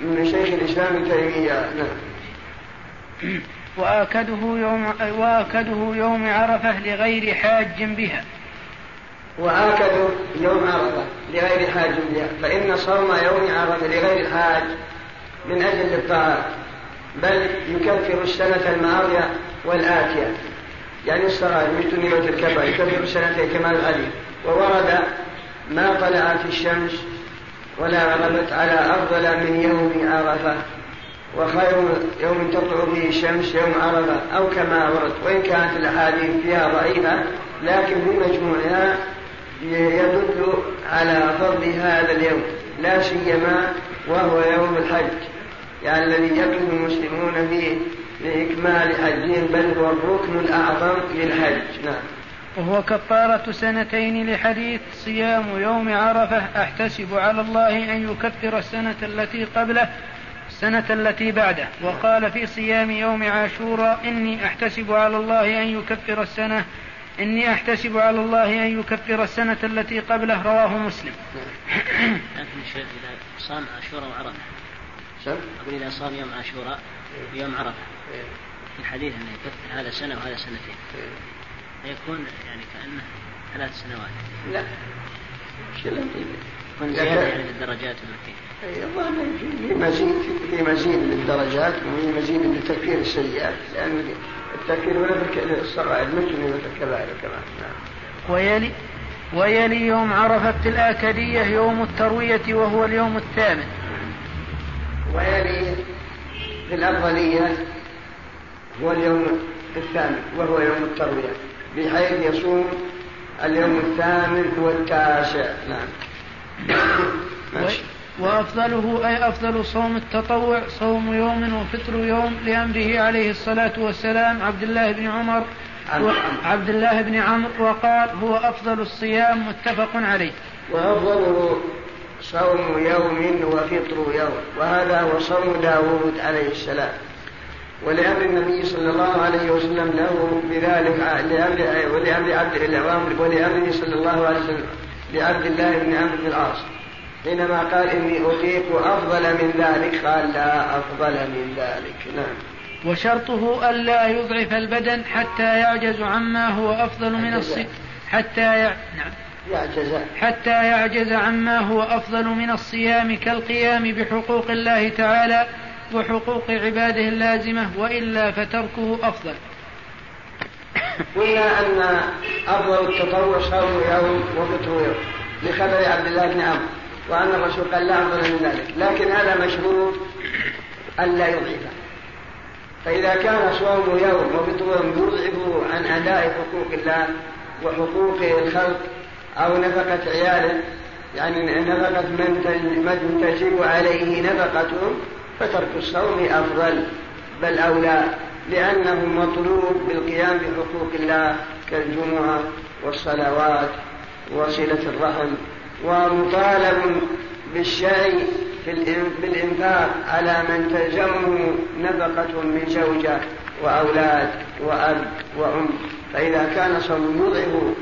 من شيخ الإسلام ابن تيمية. نعم. وآكده يوم وآكده يوم عرفة لغير حاج بها. وآكدوا يوم عرفة لغير حاج بها. فإن صوم يوم عرفة لغير الحاج من أجل الطاعات بل يكفر السنة الماضية والآتية. يعني مش تنيبة الكبائر يكفر السنتين كما الحديث وورد ما طلعت الشمس ولا غربت على أفضل من يوم عرفة. وخير يوم تطلع به الشمس يوم عرفة. أو كما ورد وإن كانت الأحاديث فيها ضعيفة لكن في مجموعها يدل على فضل هذا اليوم. لا سيما وهو يوم الحج. يعني الذي يقف المسلمون فيه لإكمال حجهم بل هو الركن الأعظم للحج. نعم. وهو كفارة سنتين لحديث صيام يوم عرفة. أحتسب على الله أن يكفر السنة التي قبله السنة التي بعده. وقال في صيام يوم عاشوراء إني أحتسب على الله أن يكفر السنة إني أحتسب على الله أن يكفر السنة التي قبله. رواه مسلم. لكن الشيخ إذا صام عاشوراء وعرفة أقول إذا صام يوم عاشوراء ويوم عرفة. في الحديث أنه يكفر هذا سنة وهذا سنتين. فيكون يعني كأنه ثلاث سنوات. لا. يكون زيادة يعني للدرجات التي في مزيد في مزيد للدرجات؟ وفي مزيد لتكفير السيئات؟ لأن التكفير ولا الصغائر مثل الكبائر كمان. نعم. ويلي ويلي يوم عرفة الآكدية يوم التروية وهو اليوم الثامن. ويلي في الأفضلية هو اليوم الثامن وهو يوم التروية بحيث يصوم اليوم الثامن والتاسع نعم. ماشي. وأفضله أي أفضل صوم التطوع صوم يوم وفطر يوم لأمره عليه الصلاة والسلام عبد الله بن عمر عبد الله بن عمرو وقال هو أفضل الصيام متفق عليه. وأفضله صوم يوم وفطر يوم. وهذا هو صوم داود عليه السلام. ولأمر النبي صلى الله عليه وسلم له بذلك لأمر ولأمر عبد ولأمره صلى الله عليه وسلم لعبد الله بن عمرو بن العاص. حينما قال إني أطيق أفضل من ذلك قال لا أفضل من ذلك. نعم. وشرطه ألا يضعف البدن حتى يعجز عما هو أفضل من الصيام حتى يع... نعم. يعجز. حتى يعجز عما هو أفضل من الصيام كالقيام بحقوق الله تعالى وحقوق عباده اللازمة وإلا فتركه أفضل. قلنا أن أفضل التطوع صوم يوم وفطر يوم لخبر عبد الله بن عمرو وأن الرسول قال لا أفضل من ذلك. لكن هذا مشروط ألا يضعفه فإذا كان صوم يوم وفطر يوم يضعف عن أداء حقوق الله وحقوق الخلق أو نفقة عياله يعني نفقة من تجب عليه نفقتهم فترك الصوم أفضل بل أولى لأنه مطلوب بالقيام بحقوق الله كالجمعة والصلوات وصلة الرحم ومطالب بالشيء بالإنفاق على من تلزمه نفقة من زوجة وأولاد وأب وأم. فإذا كان صوم يضعف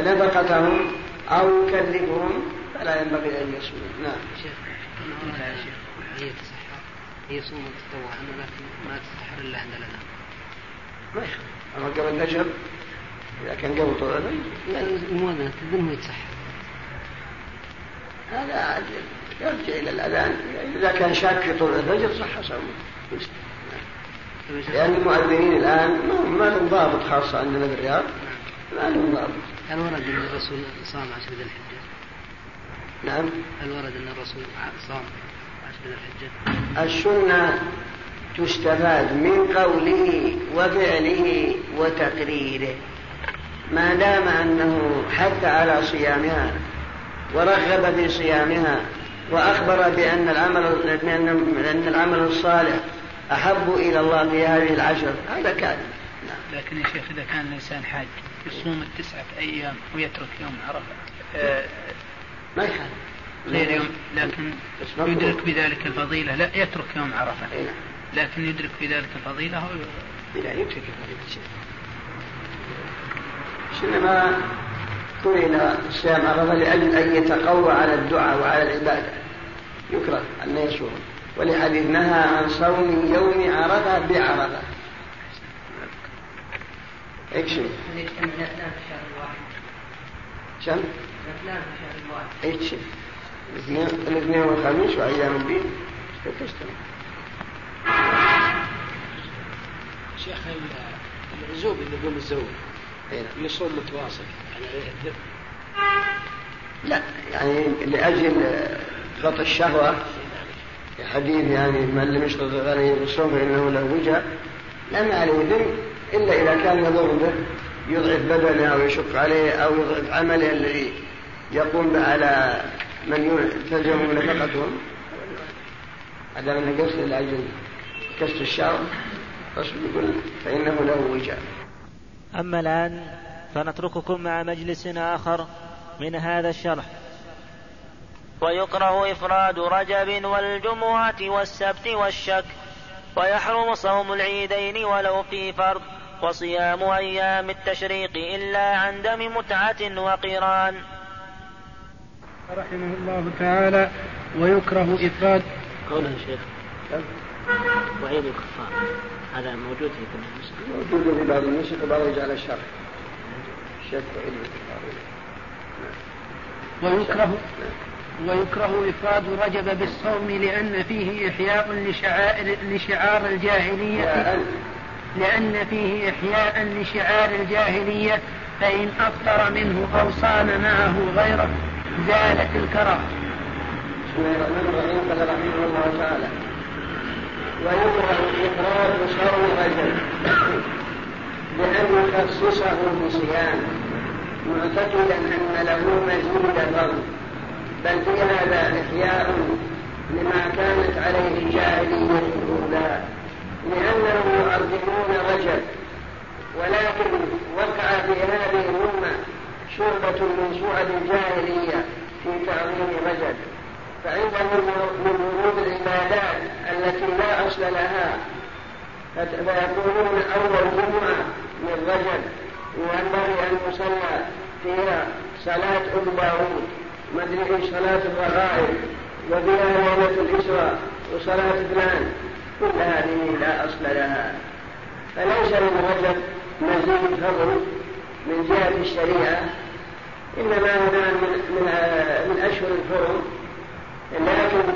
نفقتهم أو يكلفهم فلا ينبغي أن يصوم نعم. شيخ هي تصحى هي صوم التطوع أما ما تسحر إلا عند الأذان. ما يخالف. أما قبل النجم إذا كان قبل طول يعني المؤذن تدنه يتسحر هذا يرجع إلى الأذان. إذا كان شاك في طلوع الفجر صح صومه. لأن المؤذنين الآن ما لهم ضابط خاص عندنا في الرياض ما لهم ضابط. هل ورد أن الرسول صام عشر ذي الحجة؟ نعم هل ورد أن الرسول صام عشر ذي الحجة؟ السنة تستفاد من قوله وفعله وتقريره ما دام أنه حث على صيامها ورغب في صيامها وأخبر بأن العمل بأن العمل الصالح أحب إلى الله في هذه العشر هذا نعم. لكن يا شيخ إذا كان الإنسان حاج يصوم التسعة أيام ويترك يوم عرفة آه ما يحال غير يوم لكن يدرك بذلك الفضيلة. لا يترك يوم عرفة. نعم. لكن يدرك بذلك الفضيلة هو لا يدرك الفضيلة. إنما كره صيام عرفة لأجل أن يتقوى على الدعاء وعلى العبادة. يكره أن يصوم ولحديث نهى عن صوم يوم عرفة بعرفة. اكشف شم؟ اكشف الاثنين والخميس وأيام البيت تجتمع شيخ العزوب اللي يقوم الزوج يصوم متواصل يعني الدم. لا يعني لأجل غط الشهوة حديث يعني من لم يشترط عليه بالصوم فإنه له وجه لم عليه ذم إلا إذا كان يضر به يضعف بدنه أو يشق عليه أو يضعف عمله الذي يقوم به على من تلزم نفقتهم هذا من قصد لأجل كسر الشهوة الرسول يقول فإنه له وجه أما الآن فنترككم مع مجلس آخر من هذا الشرح. ويكره إفراد رجب والجمعة والسبت والشك ويحرم صوم العيدين ولو في فرض. وصيام أيام التشريق إلا عن دم متعة وقران. رحمه الله تعالى ويكره إفراد. قوله شيخ وعيد الكفار هذا موجود في كل موجود في بعض النسخ وبعض يجعل الشرح الشك وعيد الكفار. ويكره ويكره إفراد رجب بالصوم لأن فيه إحياء لشعائر لشعار الجاهلية. لأن فيه إحياء لشعار الجاهلية فإن أفطر منه أو صام معه غيره زالت الكراهة. بسم الله الرحمن الرحيم رحمه الله تعالى ويكره إفراد صوم رجب بأن يخصصه بصيام معتقدا أن له مزيد فضل بل في هذا إحياء لما كانت عليه الجاهلية الأولى لأنهم يعظمون رجب ولكن وقع في هذه الأمة شعبة من شعب الجاهلية في تعظيم رجب فعندهم من ورود العبادات التي لا أصل لها فيقولون أول جمعة من رجب ينبغي أن يصلى فيها صلاة أم مدري صلاة الرغائب وبها ليلة الإسراء وصلاة فلان كل هذه لا أصل لها. فليس رجب مزيد فضل من جهة الشريعة إنما هذا من, من, من أشهر الحرم لكن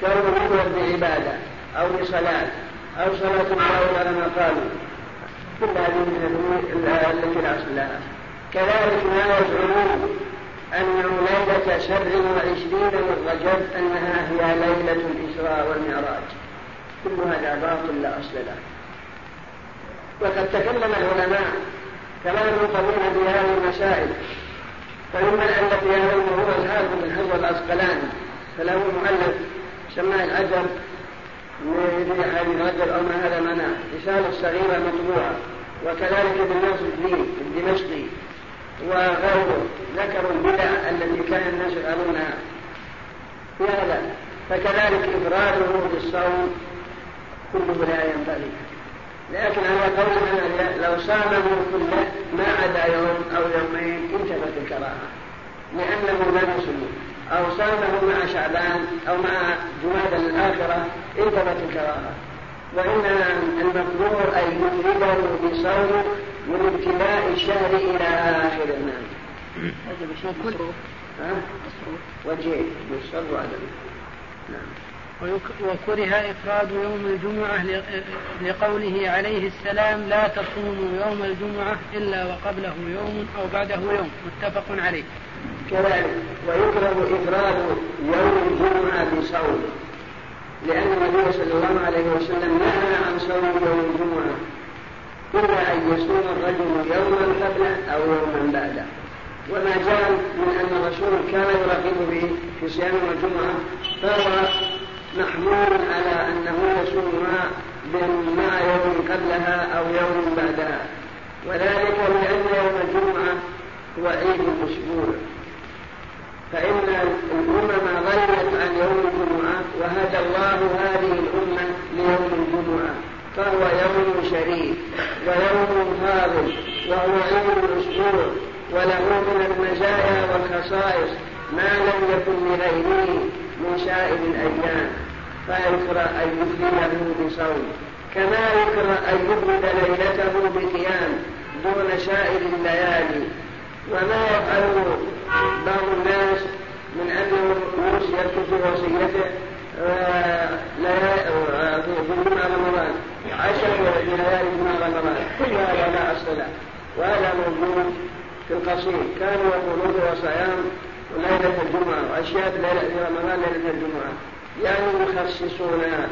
كونه يمر بعبادة أو بصلاة أو صلاة الله كما قالوا كل هذه من التي لا أصل لها. كذلك ما يزعمون أنه ليلة سبع وعشرين من رجب أنها هي ليلة الإسراء والمعراج. كل هذا باطل لا أصل له. وقد تكلم العلماء كلاما طويلا في هذه المسائل فممن ألف في هذا الموضوع الحافظ بن حجر العسقلاني فله مؤلف سماه الأجر في حديث رجل أو ما هذا منع رسالة صغيرة مطبوعة وكذلك ابن ناصر الدين الدمشقي وغيره ذكروا البدع التي كان الناس يفعلونها. في هذا فكذلك إفراده بالصوم كله لا ينبغي لكن على قول أن لو صامه كله ما عدا يوم أو يومين انتبهت الكراهة. لأنه لم يصوم. أو صامه مع شعبان أو مع جماد الآخرة انتبهت الكراهة. وإنما المقدور أن يفرده بصوم من ابتداء الشهر إلى آخره نعم هذا بشيء. مصروف. ها؟ وجيه يصر وعدم نعم. وكره إفراد يوم الجمعة لقوله عليه السلام لا تصوموا يوم الجمعة إلا وقبله يوم أو بعده يوم. متفق عليه. كذلك ويكره إفراد يوم الجمعة بصوم لأن النبي صلى الله عليه وسلم نهى عن صوم يوم الجمعة إلا أن يصوم الرجل يوما قبله أو يوما بعده. وما جاء من أن الرسول كان يرغب في صيام الجمعة فهو محمول على أنه يصوم مع يوم قبلها أو يوم بعدها. وذلك لأن يوم الجمعة هو عيد الأسبوع. فإن الأمم غيرت عن يوم الجمعة وهدى الله هذه الأمة ليوم الجمعة فهو يوم شريف ويوم فاضل وهو عيد الأسبوع. وله من المزايا والخصائص ما لم يكن لغيره من سائر الأيام فيكره أن يفرده بصوم؟ كما يكره أن يفرد ليلته بقيام دون سائر الليالي. وما يفعله بعض الناس من أنه يوصي في وصيته في جمع رمضان عشر ليالي جمع رمضان كل هذا لا أصل له وهذا موجود في القصيد كانوا يقولون وصيام ليلة الجمعة وأشياء ليلة في رمضان ليلة الجمعة يعني يخصصونها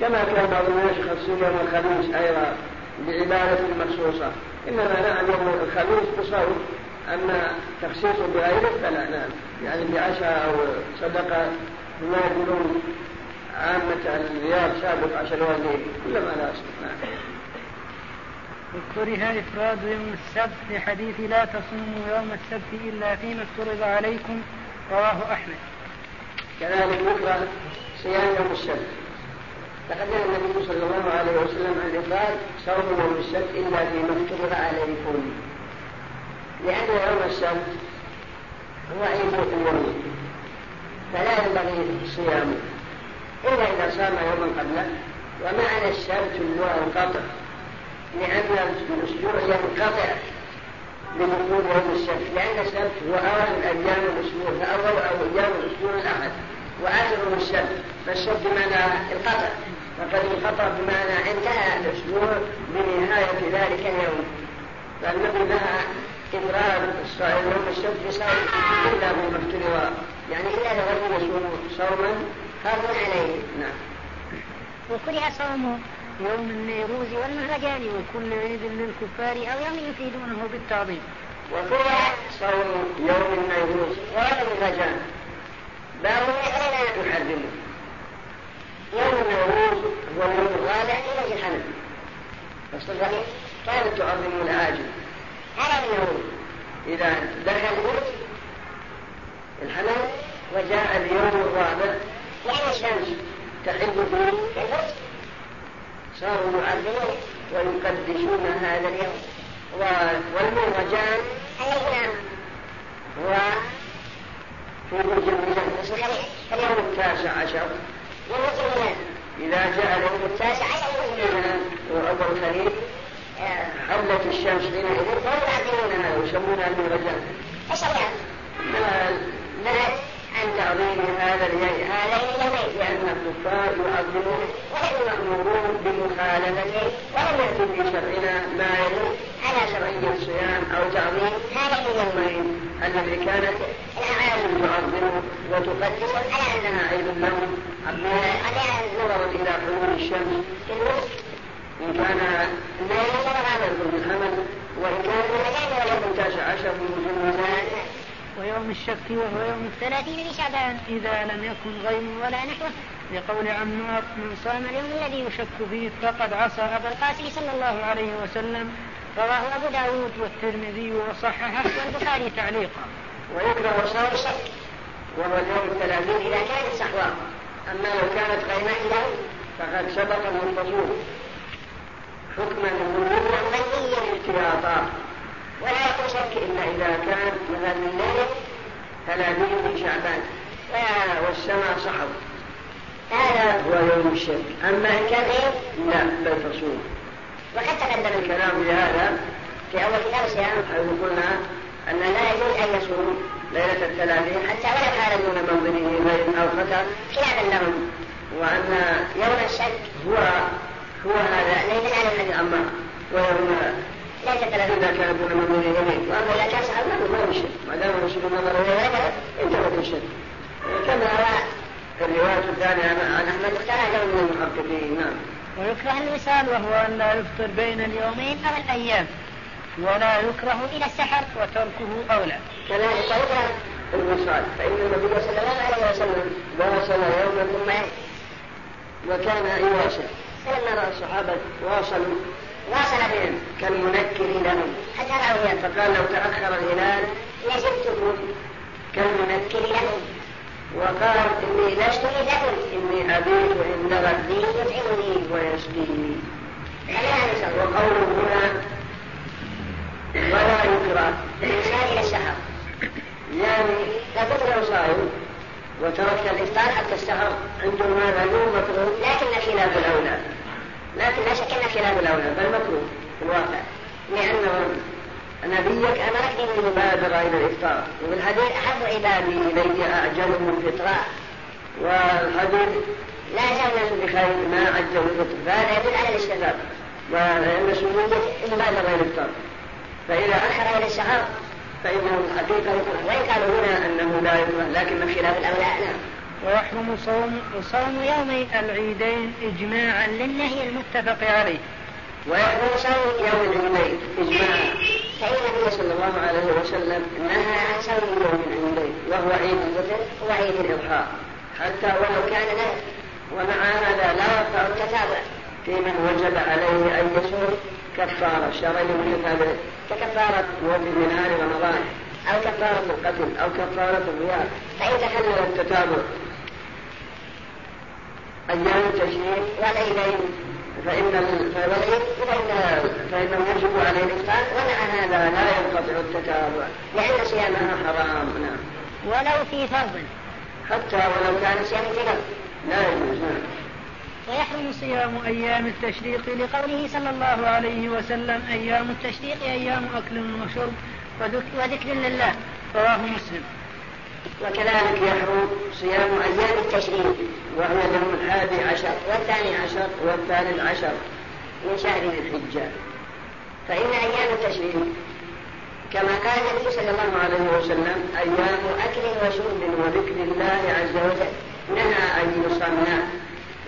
كما كان بعض الناس يخصصون يوم الخميس أيضا بعبادة مخصوصة. إنما نعم يوم الخميس بصوم أما تخصيص بغيره فلا نعم. يعني بعشاء أو صدقة بما يقولون عامة الرياض سابق عشر والدين كلما لا أصل نعم. وكره إفراد يوم السبت لحديث لا تصوموا يوم السبت إلا فيما افترض عليكم رواه أحمد. كذلك يكره صيام يوم السبت. لقد نهى النبي صلى الله عليه وسلم عن إفراد صوم يوم السبت إلا فيما افترض عليكم. لأن يوم السبت هو عيد اليوم فلا ينبغي صيامه. إلا إذا صام يوما قبله. ومعنى السبت هو القطع. لأن الأسبوع ينقطع بدخول يوم السبت. لأن السبت هو أول أيام الأسبوع فأول أو أيام الأسبوع الأحد. وآخر السبت فالسبت بمعنى القطع. وقد انقطع بمعنى انتهى الأسبوع بنهاية ذلك اليوم. فالنبي إبرار الصائم يوم السبت بصوم إلا بما افترض يعني إلا لو يصوم صوما فرض عليه. نعم. وكره صومه يوم النيروز والمهرجان وكل عيد للكفار أو يوم يفيدونه بالتعظيم. وكره صوم يوم النيروز والمهرجان. باب غيرنا يحرمه يوم النيروز هو اليوم الرابع إلى الحمل فالصدق كانت تعظم العاجل؟ على اليوم إذا دخل الحمل وجاء اليوم الرابع؟ يعني الشمس تحل فيه الفرس صاروا يعظمون ويقدسون هذا اليوم. والمهرجان الذي هو في برج الميزان اليوم التاسع عشر. إذا جاء اليوم التاسع عشر. وأول خليل حلت الشمس حينئذ. فهم يعظمونها ويسمونها المهرجان الشريعة نهت عن تعظيم هذا اليومين لأن الكفار يعظمون ونحن مأمورون بمخالفته ولم يأتي في شرعنا ما يدل على شرعية الصيام أو تعظيم. هذين اليومين الذي كانت الأعالم تعظم وتقدس. على أنها عيد لهم على نظرت إلى حلول الشمس في الوسط إن كان الليل فهذا الحمل وإن كان ولا التاسع عشر من الميزان ويوم الشك وهو يوم الثلاثين لشعبان. إذا لم يكن غيم ولا نحوه لقول عمار من صام اليوم الذي يشك فيه فقد عصى أبا القاسم صلى الله عليه وسلم. رواه أبو داود والترمذي وصححه والبخاري تعليقا. ويكره صوم الشك وهو اليوم الثلاثين إذا كانت سحواه أما لو كانت غيمة فقد سبق المنتصور حكما ممنوعا غنيا احتياطا ولا شك إلا إذا كان مثلا من ليله ثلاثين من شعبان. والسماء صحو هذا هو يوم الشك أما إن كان إيه؟ لا بل تصوم. وقد تقدم الكلام في هذا في أول كتاب الصيام حيث قلنا أن لا يجوز أن يصوموا ليلة الثلاثين حتى ولا كان دون منظره غير أو خطر خلافا لهم وأن يوم الشك هو هو هذا ليس على الذي أما. ويوم ليس إذا كان دون مدون يمين. وأما إذا كان سحر ما هو الشك ما دام الرسول النظر إليه انتهت الشك كما روى الرواية الثانية عن أحمد. اختار من المحققين نعم. ويكره الوصال وهو أن لا يفطر بين اليومين أو الأيام ولا يكره إلى السحر وتركه أولى كذلك يكره الوصال فإن النبي صلى الله عليه وسلم واصل يوما ثم وكان يواصل فلما رأى الصحابة واصلوا واصل بهم كالمنكر لهم. حتى رأوا فقال لو تأخر الهلال. لزمتكم كالمنكر لهم. وقال إني لست لكم إني أبيت عند ربي. يطعمني. ويسقيني وقوله هنا ولا يكره. الإنسان إلى السحر. يعني لا تطلع صائم وتركت الإفطار حتى السحر. عنده ماذا يوم مكروه لكن خلاف الأولى لكن لا شك أن خلاف الأولى بل مكروه في الواقع لأنه نبيك أمرك بالمبادرة إلى الإفطار. والحديث أحب عبادي إلي أعجلهم فطرا والحديث لا زال بخير ما عجلوا الفطر فهذا يدل على الاستفاق وأن سنية المبادرة إلى الإفطار. فإذا أخر إلى السحر فإنه يكره وإن قالوا هنا أنه لا يكره لكن من خلاف الأولى نعم. ويحرم صوم صوم يومي العيدين إجماعا للنهي المتفق عليه. ويحرم صوم يوم العيدين إجماعا. فإن النبي صلى الله عليه وسلم نهى عن صوم يوم العيدين وهو عيد الفطر وعيد الإضحى. حتى ولو كان له؟ ومع هذا لا يقطع التتابع في من وجب عليه أن يصوم كفارة شرعي متتابع ككفارة من نهار رمضان أو كفارة القتل أو كفارة الرياض. فإن تحمل التتابع أيام التشريق والعيدين فإن فإن فإنه يجب عليه الإفطار ومع هذا لا ينقطع التتابع. لأن صيامها حرام نعم. ولو في فرض. حتى ولو كان صيام لا يجوز نعم. ويحرم صيام أيام التشريق لقوله صلى الله عليه وسلم أيام التشريق أيام أكل وشرب وذكر لله. رواه مسلم. وكذلك يحرم صيام أيام التشريق وهو اليوم الحادي عشر والثاني عشر والثالث عشر من شهر الحجة. فإن أيام التشريق كما قال النبي صلى الله عليه وسلم أيام أكل وشرب وذكر الله عز وجل نهى أن يصنع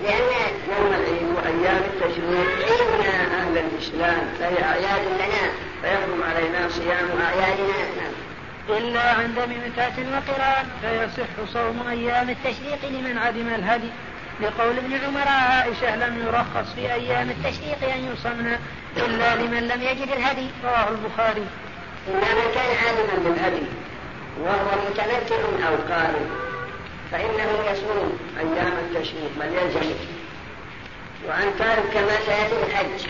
لأن يوم العيد وأيام التشريق عيدنا أهل الإسلام فهي أعياد لنا فيحرم علينا صيام أعيادنا. نعم إلا عند ميتات وقران فيصح صوم أيام التشريق لمن عدم الهدي. لقول ابن عمر عائشة لم يرخص في أيام التشريق أن يصمن إلا لمن لم يجد الهدي. رواه البخاري. إلا من كان عالما بالهدي وهو متمتع أو قارئ فإنه يصوم أيام التشريق بل يلزم. وعن تارك كما سيأتي الحج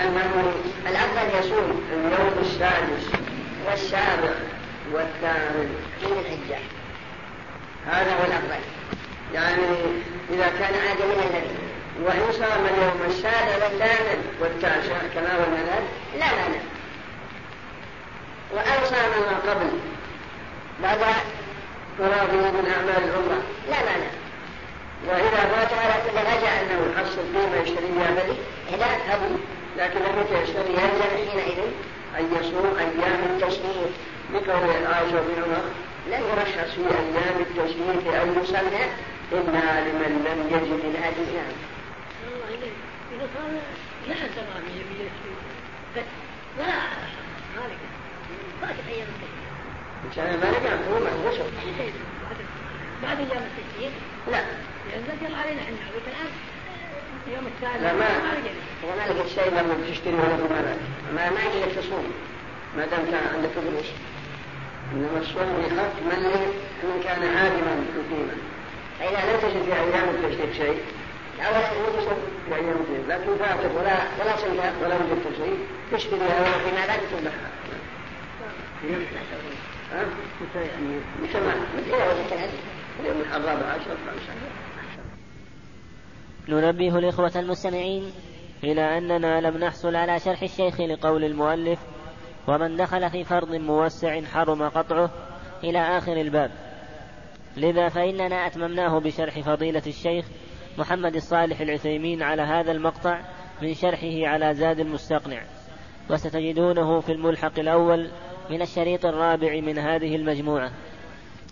أنه الأفضل يصوم اليوم السادس والسابع. والثامن من الحجة. هذا هو الأفضل. يعني إذا كان عاد من النبي وإن صام اليوم السابع والثامن والتاسع كما هو المذهب لا مانع. وأن صام ما قبل بعد فراغه من أعمال العمرة لا مانع. وإذا فات على كل رجع أنه يحصل قيمة يشتري بدي إذا هدي لكن لم يشتري يلزم حينئذ أن يصوم أيام التشريق. بقول عائشة بن عمر لن يرخص في أيام التشريق أن يصلى إلا لمن لم يجد الهدي نعم. إذا صار لا زمان ولا مالك فاتت أيام التشريق. إن شاء الله مالك هو معه بعد أيام التشريق؟ لا. لأن نزل علينا إحنا الآن يوم الثالث لا ما ما لقيت شيء لما تشتري ولا ما ما ما ما دام عندك فلوس إنما الصوم يخف من كان عالما مقيما فإذا لم تجد في أيام التشريق شيء هو تصوم في أيام التشريق لكن فاتت ولا ولا صلى ولا وجدت شيء تشتريها فيما بعد تذبحها ها؟ متى ما متى وجدت؟ اليوم الرابع عشر ننبه الإخوة المستمعين إلى أننا لم نحصل على شرح الشيخ لقول المؤلف ومن دخل في فرض موسع حرم قطعه إلى آخر الباب. لذا فإننا أتممناه بشرح فضيلة الشيخ محمد الصالح العثيمين على هذا المقطع من شرحه على زاد المستقنع. وستجدونه في الملحق الأول من الشريط الرابع من هذه المجموعة.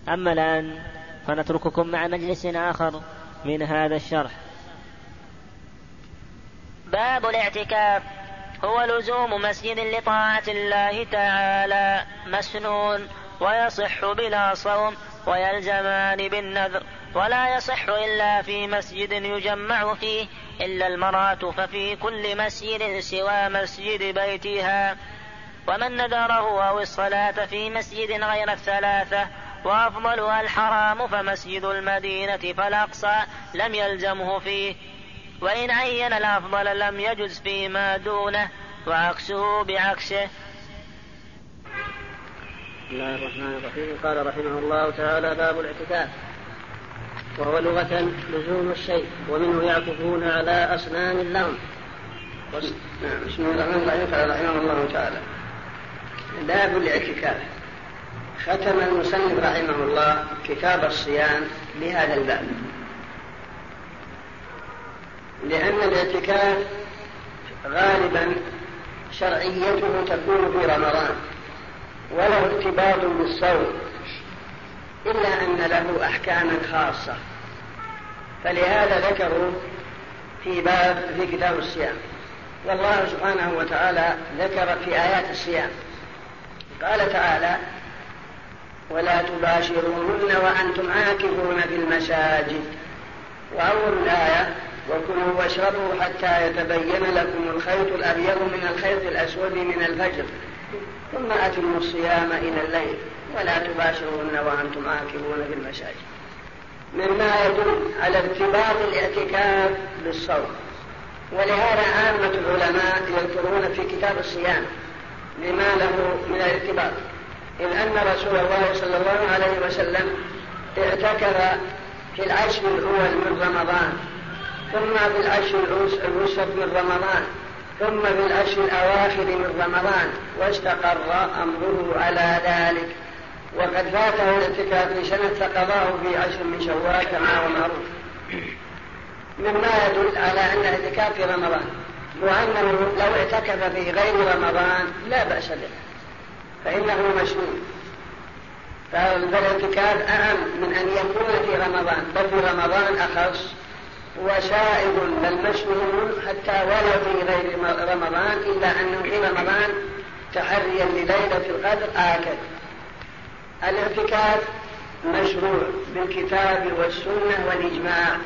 أما الآن فنترككم مع مجلس آخر من هذا الشرح. باب الاعتكاف. هو لزوم مسجد لطاعة الله تعالى مسنون ويصح بلا صوم ويلزمان بالنذر ولا يصح إلا في مسجد يجمع فيه إلا المرأة ففي كل مسجد سوى مسجد بيتها. ومن نذره أو الصلاة في مسجد غير الثلاثة وأفضلها الحرام فمسجد المدينة فالأقصى لم يلزمه فيه. وإن عين الأفضل لم يجز فيما دونه وعكسه بعكسه. بسم الله الرحمن الرحيم. قال رحمه الله تعالى باب الاعتكاف. وهو لغة لزوم الشيء ومنه يعكفون على أصنام اللهم نعم بسم الله الرحمن الرحيم. قال رحمه الله تعالى باب الاعتكاف. ختم المصنف رحمه الله كتاب الصيام بهذا الباب. لأن الاعتكاف غالبا شرعيته تكون في رمضان وله ارتباط بالصوم إلا أن له أحكاما خاصة. فلهذا ذكروا في باب في كتاب الصيام. والله سبحانه وتعالى ذكر في آيات الصيام. قال تعالى ولا تباشرون وأنتم عاكفون في المساجد وأول الآية وكلوا واشربوا حتى يتبين لكم الخيط الأبيض من الخيط الأسود من الفجر. ثم أتموا الصيام إلى الليل ولا تباشرون وأنتم عاكفون في المساجد. مما يدل على ارتباط الاعتكاف بالصوم. ولهذا عامة العلماء يذكرون في كتاب الصيام لما له من الارتباط. إذ أن رسول الله صلى الله عليه وسلم اعتكف في العشر الأول من رمضان. ثم في العشر الوسط من رمضان ثم في العشر الأواخر من رمضان واستقر أمره على ذلك. وقد فاته الاعتكاف في سنة فقضاه في عشر من شوال كما هو معروف. مما يدل على أن الاعتكاف في رمضان وأنه لو اعتكف في غير رمضان لا بأس به فإنه مشروع. فالاعتكاف أهم من أن يكون في رمضان بل في رمضان أخص. وسائد بل مشروع حتى ولو في غير رمضان إلا أنه في رمضان تحريا لليلة القدر آكد. الاعتكاف مشروع بالكتاب والسنة والإجماع.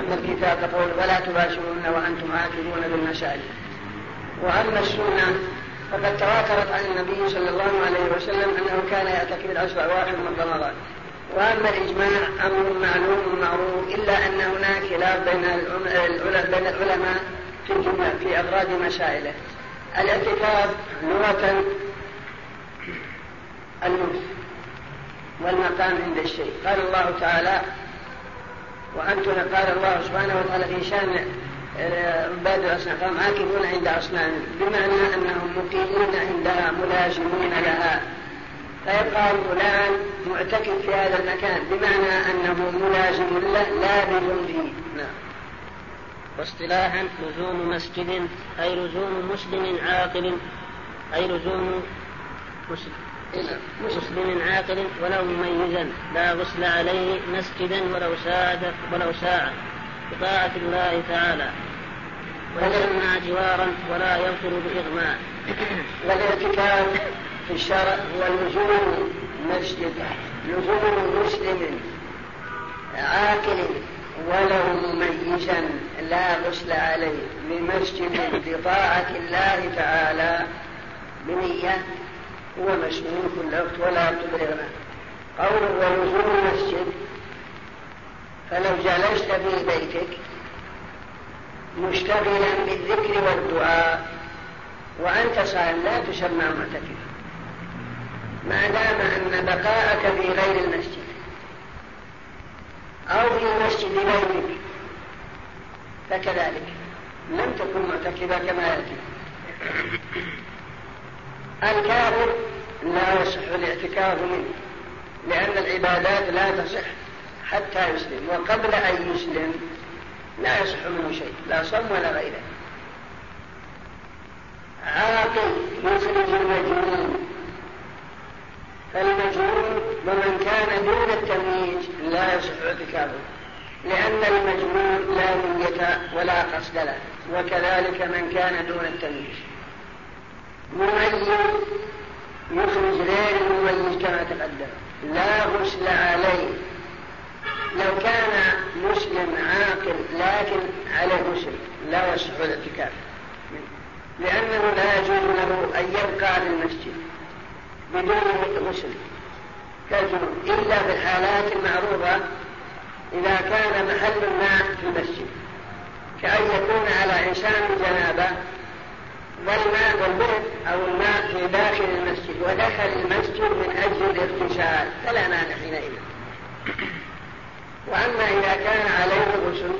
أما الكتاب تقول ولا تباشرون وأنتم عاكفون بالمساجد وأما السنة فقد تواترت عن النبي صلى الله عليه وسلم أنه كان يعتكف العشر الأواخر من رمضان. وأما الإجماع أمر معلوم معروف إلا أن هناك خلاف بين العلماء في في أفراد مسائله الاعتكاف لغة المكث والمقام عند الشيء. قال الله تعالى وأنتم قال الله سبحانه وتعالى في عباد آه، الأصنام عاكفون عند أصنام. بمعنى أنهم مقيمون عندها ملازمون لها. فيقال فلان معتكف في هذا المكان بمعنى أنه ملازم له لا بجنده نعم. واصطلاحا لزوم مسجد أي لزوم مسلم عاقل أي لزوم مسلم مسلم عاقل ولو مميزا لا غسل عليه مسجدا ولو ساعة ولو ساعة. بطاعة الله تعالى. ويسمى جوارا ولا يبطل بإغماء. والاعتكاف في الشرع هو لزوم مسجد لزوم مسلم عاقل ولو مميزا لا غسل عليه بمسجد بطاعة الله تعالى بنية هو مشمول كل وقت ولا يبطل قوله ولزوم المسجد فلو جلست في بيتك مشتغلا بالذكر والدعاء وأنت صائم لا تسمى معتكفا ما دام أن بقاءك في غير المسجد أو في مسجد بيتك فكذلك. لم تكن معتكفا كما يأتي. الكافر لا يصح الاعتكاف منه لأن العبادات لا تصح حتى يسلم وقبل أن يسلم لا يصح منه شيء لا صم ولا غيره. عاقل يخرج المجنون فالمجنون ومن كان دون التمييز لا يصح اعتكافه لأن المجنون لا نية ولا قصد له وكذلك من كان دون التمييز. مميز يخرج غير المميز كما تقدم لا غسل عليه. لو كان مسلم عاقل لكن عليه غسل لا يصح الاعتكاف لأنه لا يجوز له أن يبقى في المسجد. بدون غسل كالجنوب إلا في الحالات المعروفة إذا كان محل الماء في المسجد. كأن يكون على إنسان جنابة والماء والبرد أو الماء في داخل المسجد ودخل المسجد من أجل الاغتسال فلا مانع حينئذ. وأما إذا كان عليه غسل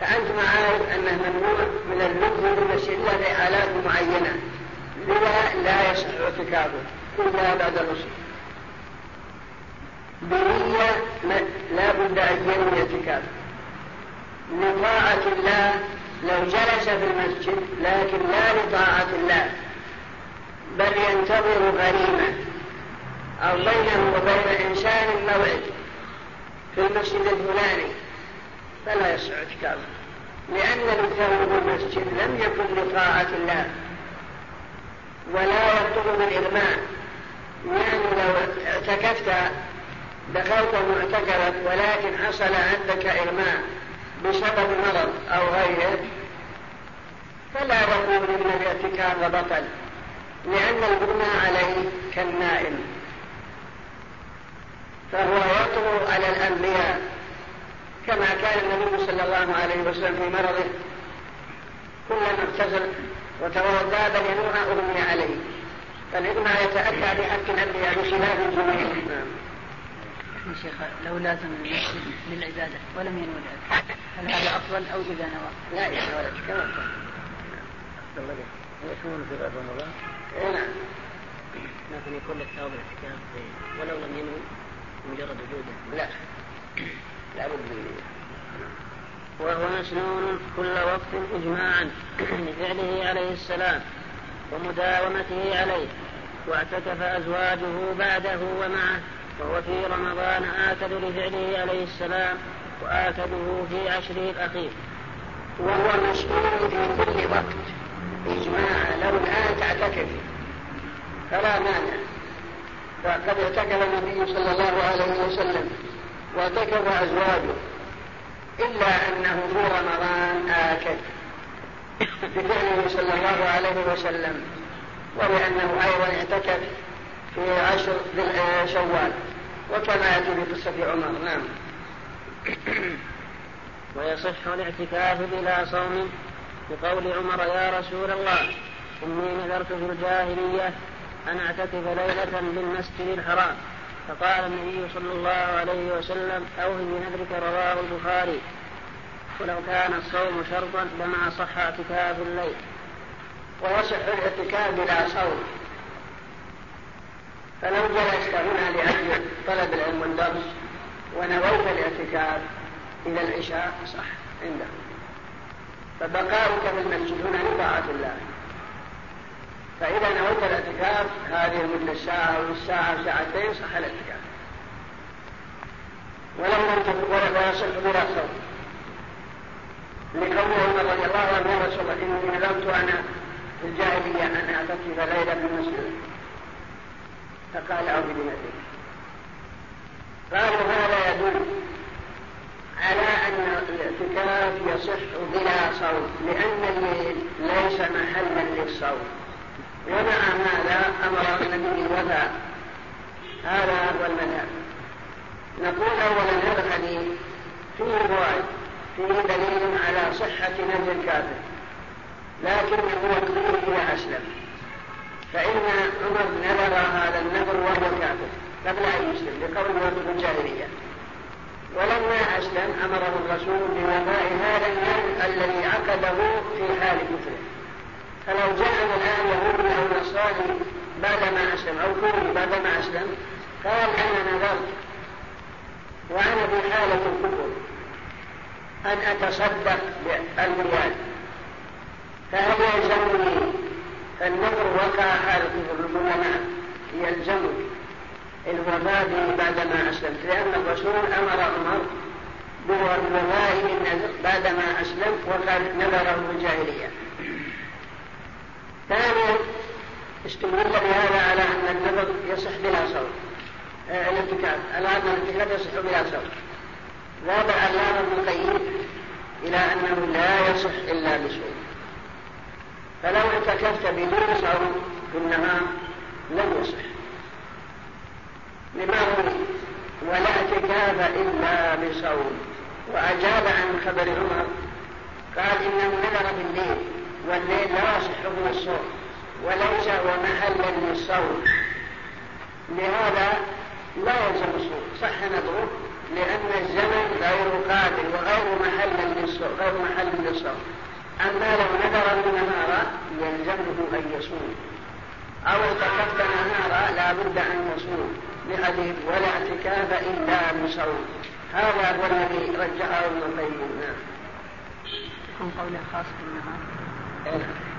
فأنت عارف أنه ممنوع من في المسجد إلا في حالات معينة لذا لا يصح اعتكافه. إلا بعد الغسل بنية لا بد أن ينوي اعتكاف لطاعة الله لو جلس في المسجد لكن لا لطاعة الله. بل ينتظر غريمة أو بينه وبين إنسان موعد في المسجد الفلاني. فلا يصح اعتكافه لأن الإنسان في المسجد لم يكن لطاعة الله. ولا يطلب بالإغماء يعني لو اعتكفت دخلت معتكفك ولكن حصل عندك إغماء بسبب مرض أو غيره فلا نقول إن الاعتكاف بطل لأن الغمى عليه كالنائم. فهو يطغى على الأنبياء كما كان النبي صلى الله عليه وسلم في مرضه كلما اغتسل وتوضأ بل ينوح اغمي عليه. فالإغمى يتأتى بحق الأنبياء بخلاف الجميع نعم. شيخ لو لازم المسجد للعبادة ولم ينوي هل هذا أفضل أو إذا نوى؟ لا يا ولد كما يكون في رمضان؟ إيه نعم لكن يكون لك ثواب الاحتكام ولو لم ينوي مجرد وجوده لا لا بد من وهو مسنون كل وقت إجماعا لفعله عليه السلام ومداومته عليه واعتكف أزواجه بعده ومعه وهو في رمضان آكد لفعله عليه السلام وآكده في عشره الأخير. وهو مسنون في كل وقت. إجماعا لو الآن تعتكف. فلا مانع. فقد اعتكف النبي صلى الله عليه وسلم واعتكف أزواجه إلا أنه في رمضان آكد. بفعله صلى الله عليه وسلم ولأنه أيضا اعتكف في عشر شوال وكما يأتي في قصة عمر نعم. ويصح الاعتكاف بلا صوم بقول عمر يا رسول الله إني نذرت في الجاهلية أن أعتكف ليلة بالمسجد الحرام. فقال النبي صلى الله عليه وسلم أوه بنذرك رواه البخاري. ولو كان الصوم شرطا لما صح اعتكاف الليل. ويصح الاعتكاف بلا صوم. فلو جلست هنا لأجل طلب العلم والدرس ونويت الاعتكاف إلى العشاء صح عنده فبقاؤك في المسجد هنا لطاعة الله. فإذا نويت الاعتكاف هذه المدة الساعة أو الساعة ساعتين صح الاعتكاف. ولو لم ولا يصح بلا صوم. لقوله عمر رضي الله عنه يا رسول الله إني نذرت أنا في الجاهلية أن أعتكف ليلة في المسجد فقال أعوذ بنفسك قالوا هذا يدل على أن الاعتكاف يصح بلا صوم لأن الليل ليس محلا للصوم ومع هذا أمر النبي الوفاء. هذا هو المذهب نقول أولا هذا الحديث فيه رواية. فيه دليل على صحة نهج الكافر لكنه يقول إذا أسلم. فإن عمر نذر هذا النذر وهو كافر قبل أن يسلم لقول في الجاهلية. ولما أسلم أمره الرسول بوفاء هذا النذر الذي عقده في حال كفره. فلو جاءنا الآن يهودي أو نصراني بعدما أسلم أو كوري بعدما أسلم قال أنا نذرت وأنا في حالة الكفر. أن أتصدق بالريال فهل يلزمني فالنظر وقع حالة العلماء يلزمك الوفاء به بعدما أسلمت. لأن الرسول أمر عمر بوفاء النذر بعدما أسلم وقد نذره الجاهلية. ثانيا استدل بهذا على أن النذر يصح بلا صوت. آه، الاتكاف. العظم الاتكاف يصح بلا صوت. ذهب علامة ابن القيم إلى أنه لا يصح إلا بصوت فلو اعتكفت بدون صوم في النهار لم يصح. لما هو؟ ولا اعتكاف إلا بصوم وأجاب عن خبر عمر قال إنه نذر بالليل والليل لا يصح من الصوم وليس هو محلا للصوم. لهذا لا يلزم الصوم. صح نذره لأن الزمن غير قابل وغير محل للصوم غير محل للصوم أما لو نذر النهار يلزمه أن يصوم. أو اعتكفت نهارا لا بد أن يصوم. لحديث ولا اعتكاف إلا بصوم. هذا هو الذي رجحه ابن القيم. نعم. يكون قوله خاص بالنهار. إيه. نعم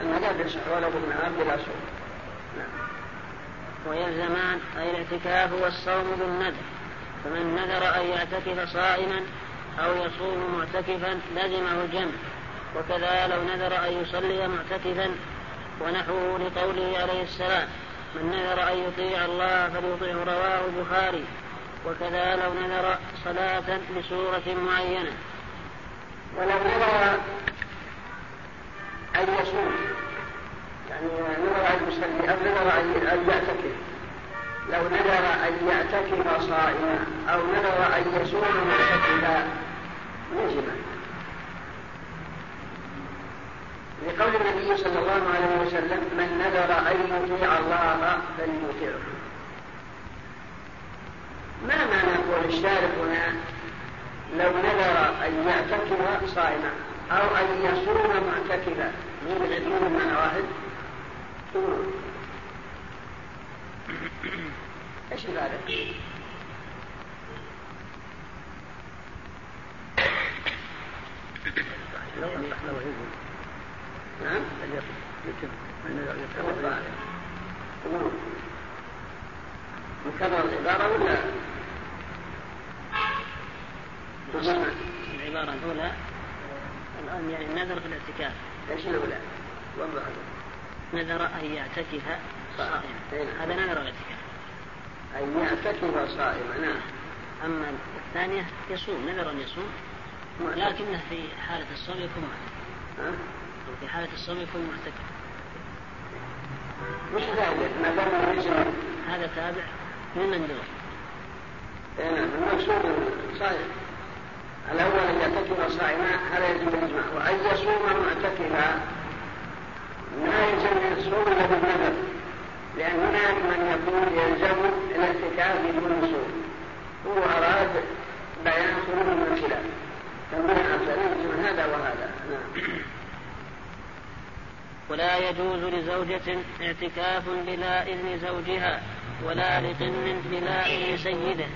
المذهب يصح ولو بالنهار بلا صوم. نعم. ويلزمان أي الاعتكاف والصوم بالنذر. فمن نذر أن يعتكف صائما أو يصوم معتكفا لزمه الجمع. وكذا لو نذر أن يصلي معتكفا ونحوه لقوله عليه السلام من نذر أن يطيع الله فليطيعه رواه البخاري. وكذا لو نذر صلاة بسورة معينة. ولو نذر أن يصوم يعني نذر أن يصلي أو نذر أن يعتكف. لو نذر أن يعتكف صائما أو نذر أن يصوم معتكفا يجب. لقول النبي صلى الله عليه وسلم من نذر أن يطيع الله فليطيعه ما معنى قول الشارع هنا؟ لو نذر أن يعتكف صائما أو أن يصوم معتكفا مو بالعلم معنى واحد؟ إيش ذلك؟ نعم يتم مكرر العبارة ولا العبارة الأولى الآن يعني النذر في الاعتكاف إيش الأولى؟ نذر أن يعتكف صائما هذا نذر الاعتكاف أن يعتكف صائما نعم. أما الثانية يصوم نذر أن يصوم. لكنه في حالة الصوم يكون معتكف. في حالة الصوم يكون معتكف. مش ذلك ما دام هذا تابع للمندوب إيه، نعم المقصود صحيح. الأول أن يعتكف صائما هذا يجب الإجماع وأن يصوم معتكفا ما يلزم الصوم إلا بالنذر. لأن هناك من يقول يلزم الاعتكاف بدون صوم هو أراد بيان خروج من الخلاف فمن أفضل هذا وهذا. نعم. ولا يجوز لزوجة اعتكاف بلا إذن زوجها ولا لقن بلا إذن سيده.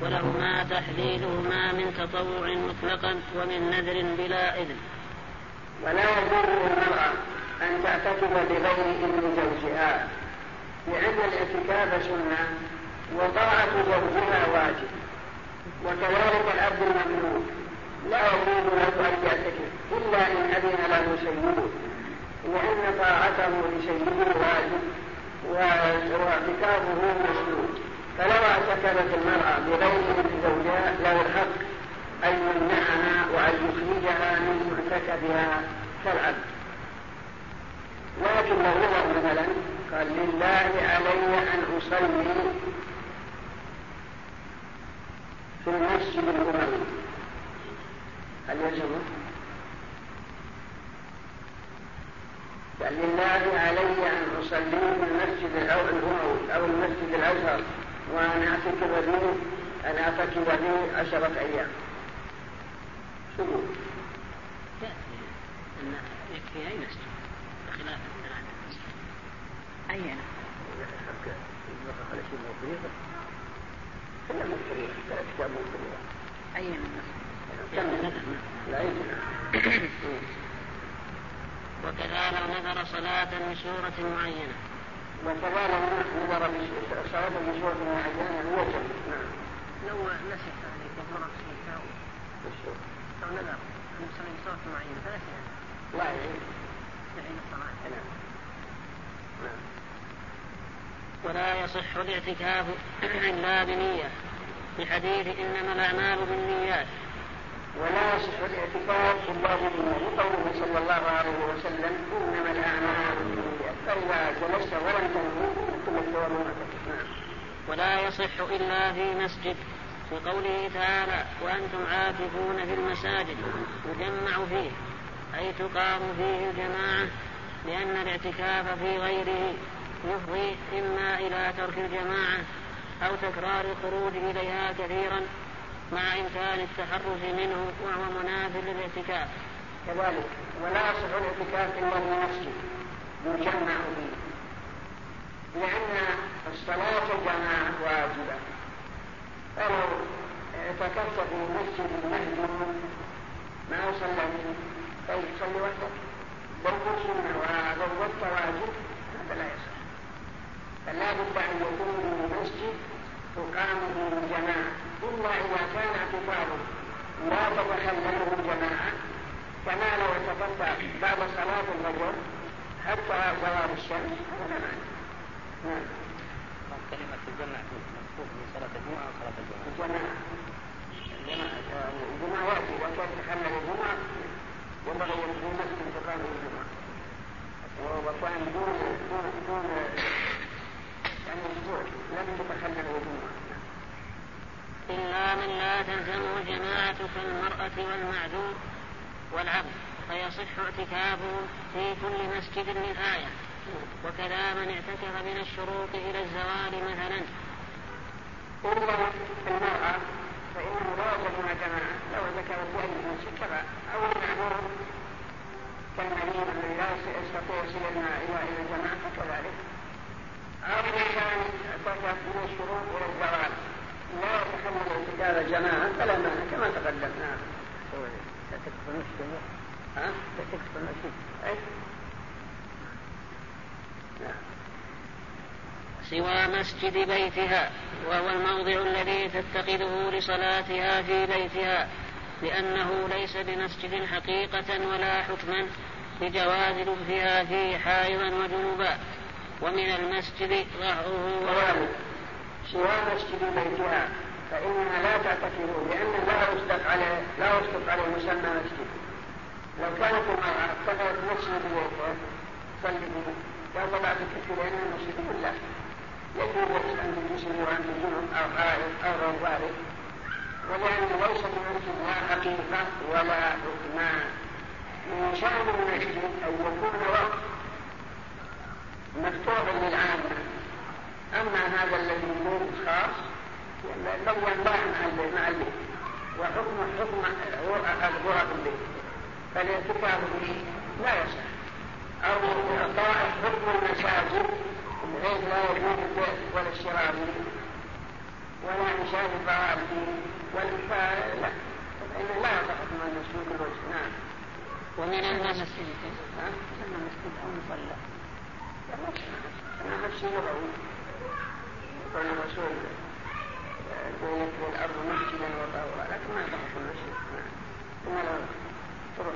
ولهما تحليلهما من تطوع مطلقا ومن نذر بلا إذن. ولا يجوز للمرأة أن تعتكف بغير إذن زوجها لأن الاعتكاف سنة وطاعة زوجها واجب وكذلك الأب الممنوع لا يجوز له أن يعتكف إلا إن أذن له سيده وأن طاعته لسيده واجب واعتكافه مسلوب فلو اعتكفت المرأة بغير إذن زوجها له الحق أن يمنعها وأن يخرجها من معتكفها كالعبد. لكن لو نظر مثلا. قال لله علي أن أصلي في المسجد الأموي. هل يلزمه؟ بل لله علي أن أصلي في المسجد الأموي أو المسجد الأزهر. وأن أعتكف به أن أعتكف به عشرة أيام. شو؟ يكفي أي مسجد أي أي من وكذا لو نذر صلاة لسورة معينة. وكذلك نظر صلاة لسورة معينة يوجب نعم. لو نسي يعني كفر لو نذر أن يصلي بصورة معينة فنسي لا يعني يعيد الصلاة نعم ولا يصح الاعتكاف إلا بنية في حديث إنما الأعمال بالنيات. ولا يصح الاعتكاف الا بالنية لقوله صلى الله عليه وسلم إنما الأعمال بالنيات فإذا جلست ولم تنوي نعم. ولا يصح إلا في مسجد. في قوله تعالى وأنتم عاكفون في المساجد. يجمع فيه. أي تقام فيه الجماعة لأن الاعتكاف في غيره. يفضي إما إلى ترك الجماعة أو تكرار الخروج إليها كثيرا مع إمكان التحرز منه وهو مناف للاعتكاف. كذلك ولا يصح الاعتكاف إلا في المسجد يجمع فيه. لأن الصلاة جماعة واجبة. فلو اعتكفت في مسجد مهجور ما صلى فيه طيب صلي وحدك برضو سنة وزودت واجب. فلا بد أن يكون في المسجد تقام به الجماعة إلا إذا كان اعتكافه لا تتخلله الجماعة كما لو اعتكفت بعد صلاة الفجر حتى زوال الشمس. هذا معنى نعم. كلمة الجمع من صلاة الجمعة أو صلاة الجمعة؟ الجماعة. الجمعة يأتي إذا كان تخلل الجمعة ينبغي أن يكون مسجد تقام الجمعة وكان دون دون دون لم إلا من لا تلزمه الجماعة كالمرأة والمعذور والعبد فيصح اعتكافه في كل مسجد للآية وكذا من اعتكف من الشروط إلى الزوال مثلا. إلا المرأة فإنه لا يلزم جماعة لو ذكرت مسجد كفى أو المعذور كالمريض الذي لا يستطيع يصل إلى الجماعة فكذلك الشروط كما سوى مسجد بيتها وهو الموضع الذي تتخذه لصلاتها في بيتها لأنه ليس بمسجد حقيقة ولا حكما لجواز لبثها فيه حائضا وجنوبا. ومن المسجد ظهره سوى مسجد بيتها. فإنها لا تعتقد لأن لا يصدق عليه لا يصدق عليه مسمى مسجد. لو كانت المرأة اتخذت مسجد بيتها تصلي به لا طبعا تكفي لأن المسجد كله يجوز أن تجلسه وأن تجنب أو حائط أو غير ذلك ولأن ليس المسجد لا حقيقة ولا حكما من شأن المسجد أن يكون وقت مفتوحا للعامة. أما هذا الذي يكون خاص لو ينباع مع البيت وحكم حكم الغرف البيت. فالاعتكاف به لا يصح. أو إعطاء حكم المساجد بحيث لا يجوز البيع ولا الشراء ولا إنشاء فيه والإنفاق لا. فإنه لا يصح حكم المسجد الوجه نعم ومن المسجد ها؟ المسجد أو مصلى أنا نفسي لغوي قال الرسول بينت الأرض مسجدا وطهورا لكن ما يضحك المسجد ثم لو طرق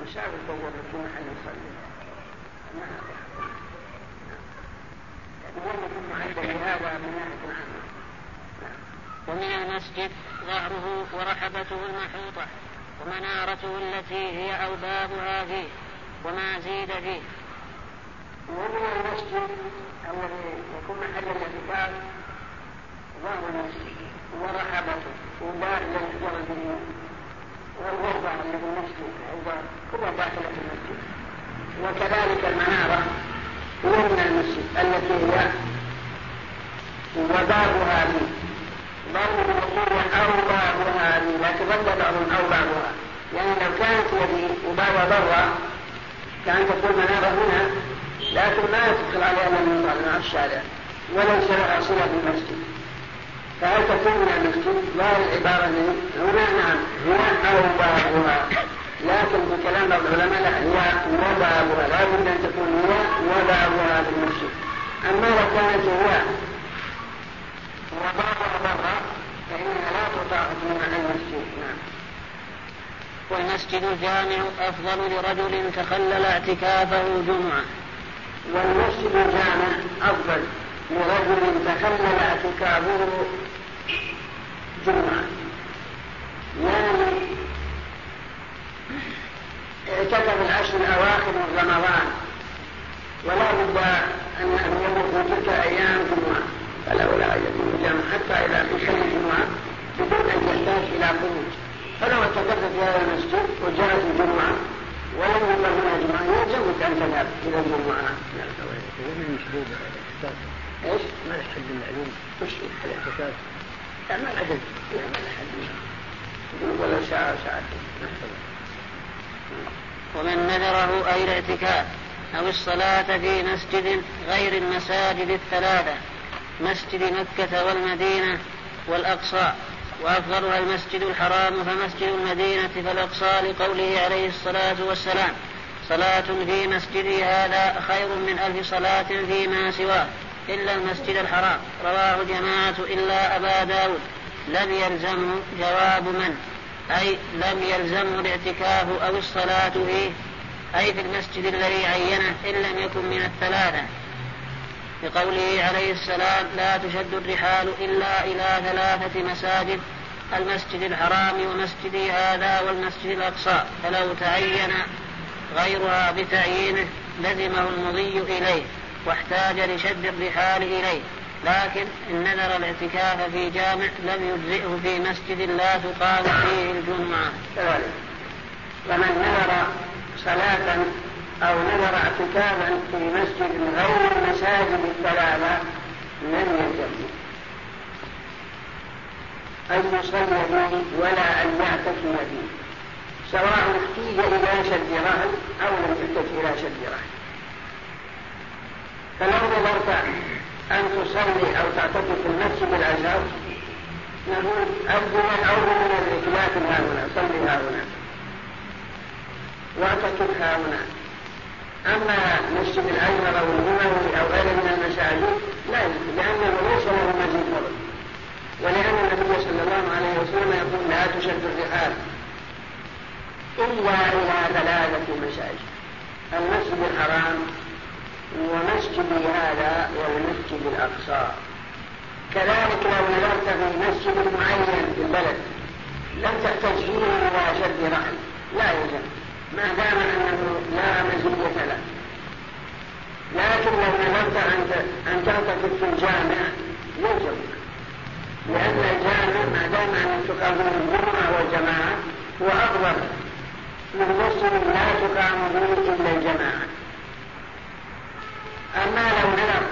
المساجد تدور في محل يصلي ما يكن معد لهذا من ناحيه عامه ومن المسجد ظهره ورحبته المحوطة ومنارته التي هي أوبابها فيه وما زيد فيه. ومن المسجد الذي يكون محل الاعتكاف ظهر المسجد ورحبته وداخل الجرد والغربة اللي في المسجد كلها داخلة في المسجد. وكذلك المنارة من المسجد التي هي وبابها لي. بعضهم يقول أو بابها لي. لا تبدل بعضهم أو بابها يعني لو كانت يدي وبابها برا كانت تكون منارة هنا لكن ما يدخل عليها من مع الشارع وليس لها صلة بالمسجد فهل تكون من المسجد؟ لا العبارة هنا نعم هنا أو بابها. لكن بكلام بعض العلماء لا هي وبابها لا بد أن تكون هي وبابها في المسجد. أما لو كانت هو وبابها برا فإنها لا تطاع من المسجد. نعم. والمسجد الجامع أفضل لرجل تخلل اعتكافه جمعة. والمسجد الجامع أفضل. لرجل تخلل اعتكافه جمعة. يعني اعتكف العشر الأواخر من رمضان. ولا بد أن يمر تلك الأيام جمعة. فلا ولا يكون جمع حتى إذا في كل جمعة بدون أن يحتاج إلى خروج. فلو اعتكفت في هذا المسجد وجاءت الجمعة ولم يكن هنا جمعة يلزمك أن تذهب إلى الجمعة إيش؟ ما نحل المعلوم وش الاعتكاف لا ما الحدث لا ما الحدث ولا ساعة ساعتين ومن نذره أي الاعتكاف أو الصلاة في مسجد غير المساجد الثلاثة مسجد مكة والمدينة والأقصى. وأفضلها المسجد الحرام فمسجد المدينة فالأقصى لقوله عليه الصلاة والسلام صلاة في مسجدي هذا خير من ألف صلاة فيما سواه إلا المسجد الحرام. رواه جماعة إلا أبا داود لم يلزمه جواب من؟ أي لم يلزمه الاعتكاف أو الصلاة فيه. أي في المسجد الذي عينه إن لم يكن من الثلاثة. لقوله عليه السلام لا تشد الرحال إلا إلى ثلاثة مساجد المسجد الحرام ومسجد هذا والمسجد الأقصى. فلو تعين غيرها بتعيينه لزمه المضي إليه واحتاج لشد الرحال إليه. لكن إن نذر الاعتكاف في جامع لم يجزئه في مسجد لا تقام فيه الجمعة. ومن نذر صلاة أو نذر اعتكافا في مسجد غير المساجد الثلاثة لم يلزم أن يصلي فيه ولا أن يعتكف فيه. سواء احتيج إلى شد رهن أو لم يحتج إلى شد رهن. فلو نظرت أن تصلي أو تعتكف في المسجد الأزهر نقول أرجو من من الإتلاف ها هنا صلي ها هنا. واعتكف ها هنا. أما مسجد الأزهر أو الأموي أو غيره من المساجد لا لأنه ليس له مسجد فضل ولأن النبي صلى الله عليه وسلم يقول لا تشد الرحال. إلا إلى ثلاثة مساجد. المسجد الحرام ومسجد هذا والمسجد الأقصى. كذلك لو نظرت في مسجد معين في البلد لم تحتج فيه إلى شد رحل. لا يوجد ما دام أنه لا مزية له لكن لو نظرت أن تعتقد في الجامع يوجد لأن الجامع ما دام أن تقام الجمعة والجماعة هو أفضل من مسجد لا تقام به إلا الجماعة. أما لو نظر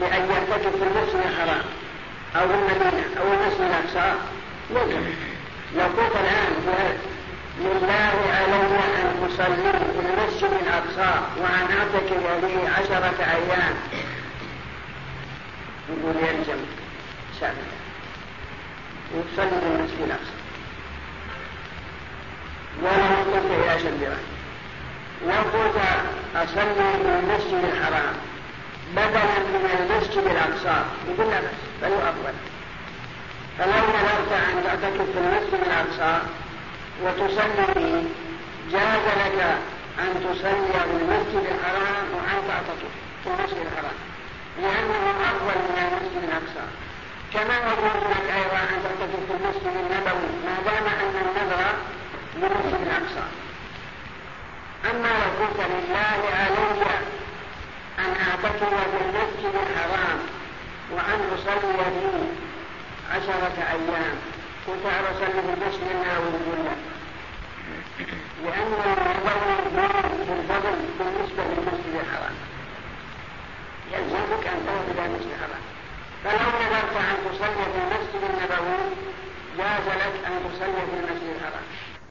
لأن يرتكب في المسجد الحرام أو المدينة أو المسجد الأقصى يجب. لو قلت الآن لله علي أن أصلي في المسجد الأقصى وأن أعتكف به عشرة أيام. يقول يلزم سابقا وتصلي في المسجد الأقصى ولا قلت إلى شد لو قلت أصلي في المسجد الحرام. بدلا من المسجد الأقصى. يقول لا بس بل أفضل. فلو نظرت أن تعتكف في المسجد الأقصى وتصلي جاز لك أن تصلي في المسجد الحرام وأن تعتكف في المسجد الحرام لأنه أفضل من المسجد الأقصى. كما يجوز لك أيضا أن تعتكف في المسجد النبوي ما دام أن النذر للمسجد الأقصى. أما لو قلت لله علي أن أعتكف في المسجد الحرام وأن أصلي فيه عشرة أيام كنت أصلي في المسجد النبوي كله لأن في الفضل بالنسبة للمسجد الحرام يلزمك أن تذهب إلى المسجد الحرام. فلو نذرت أن تصلي في المسجد النبوي جاز لك أن تصلي في المسجد الحرام.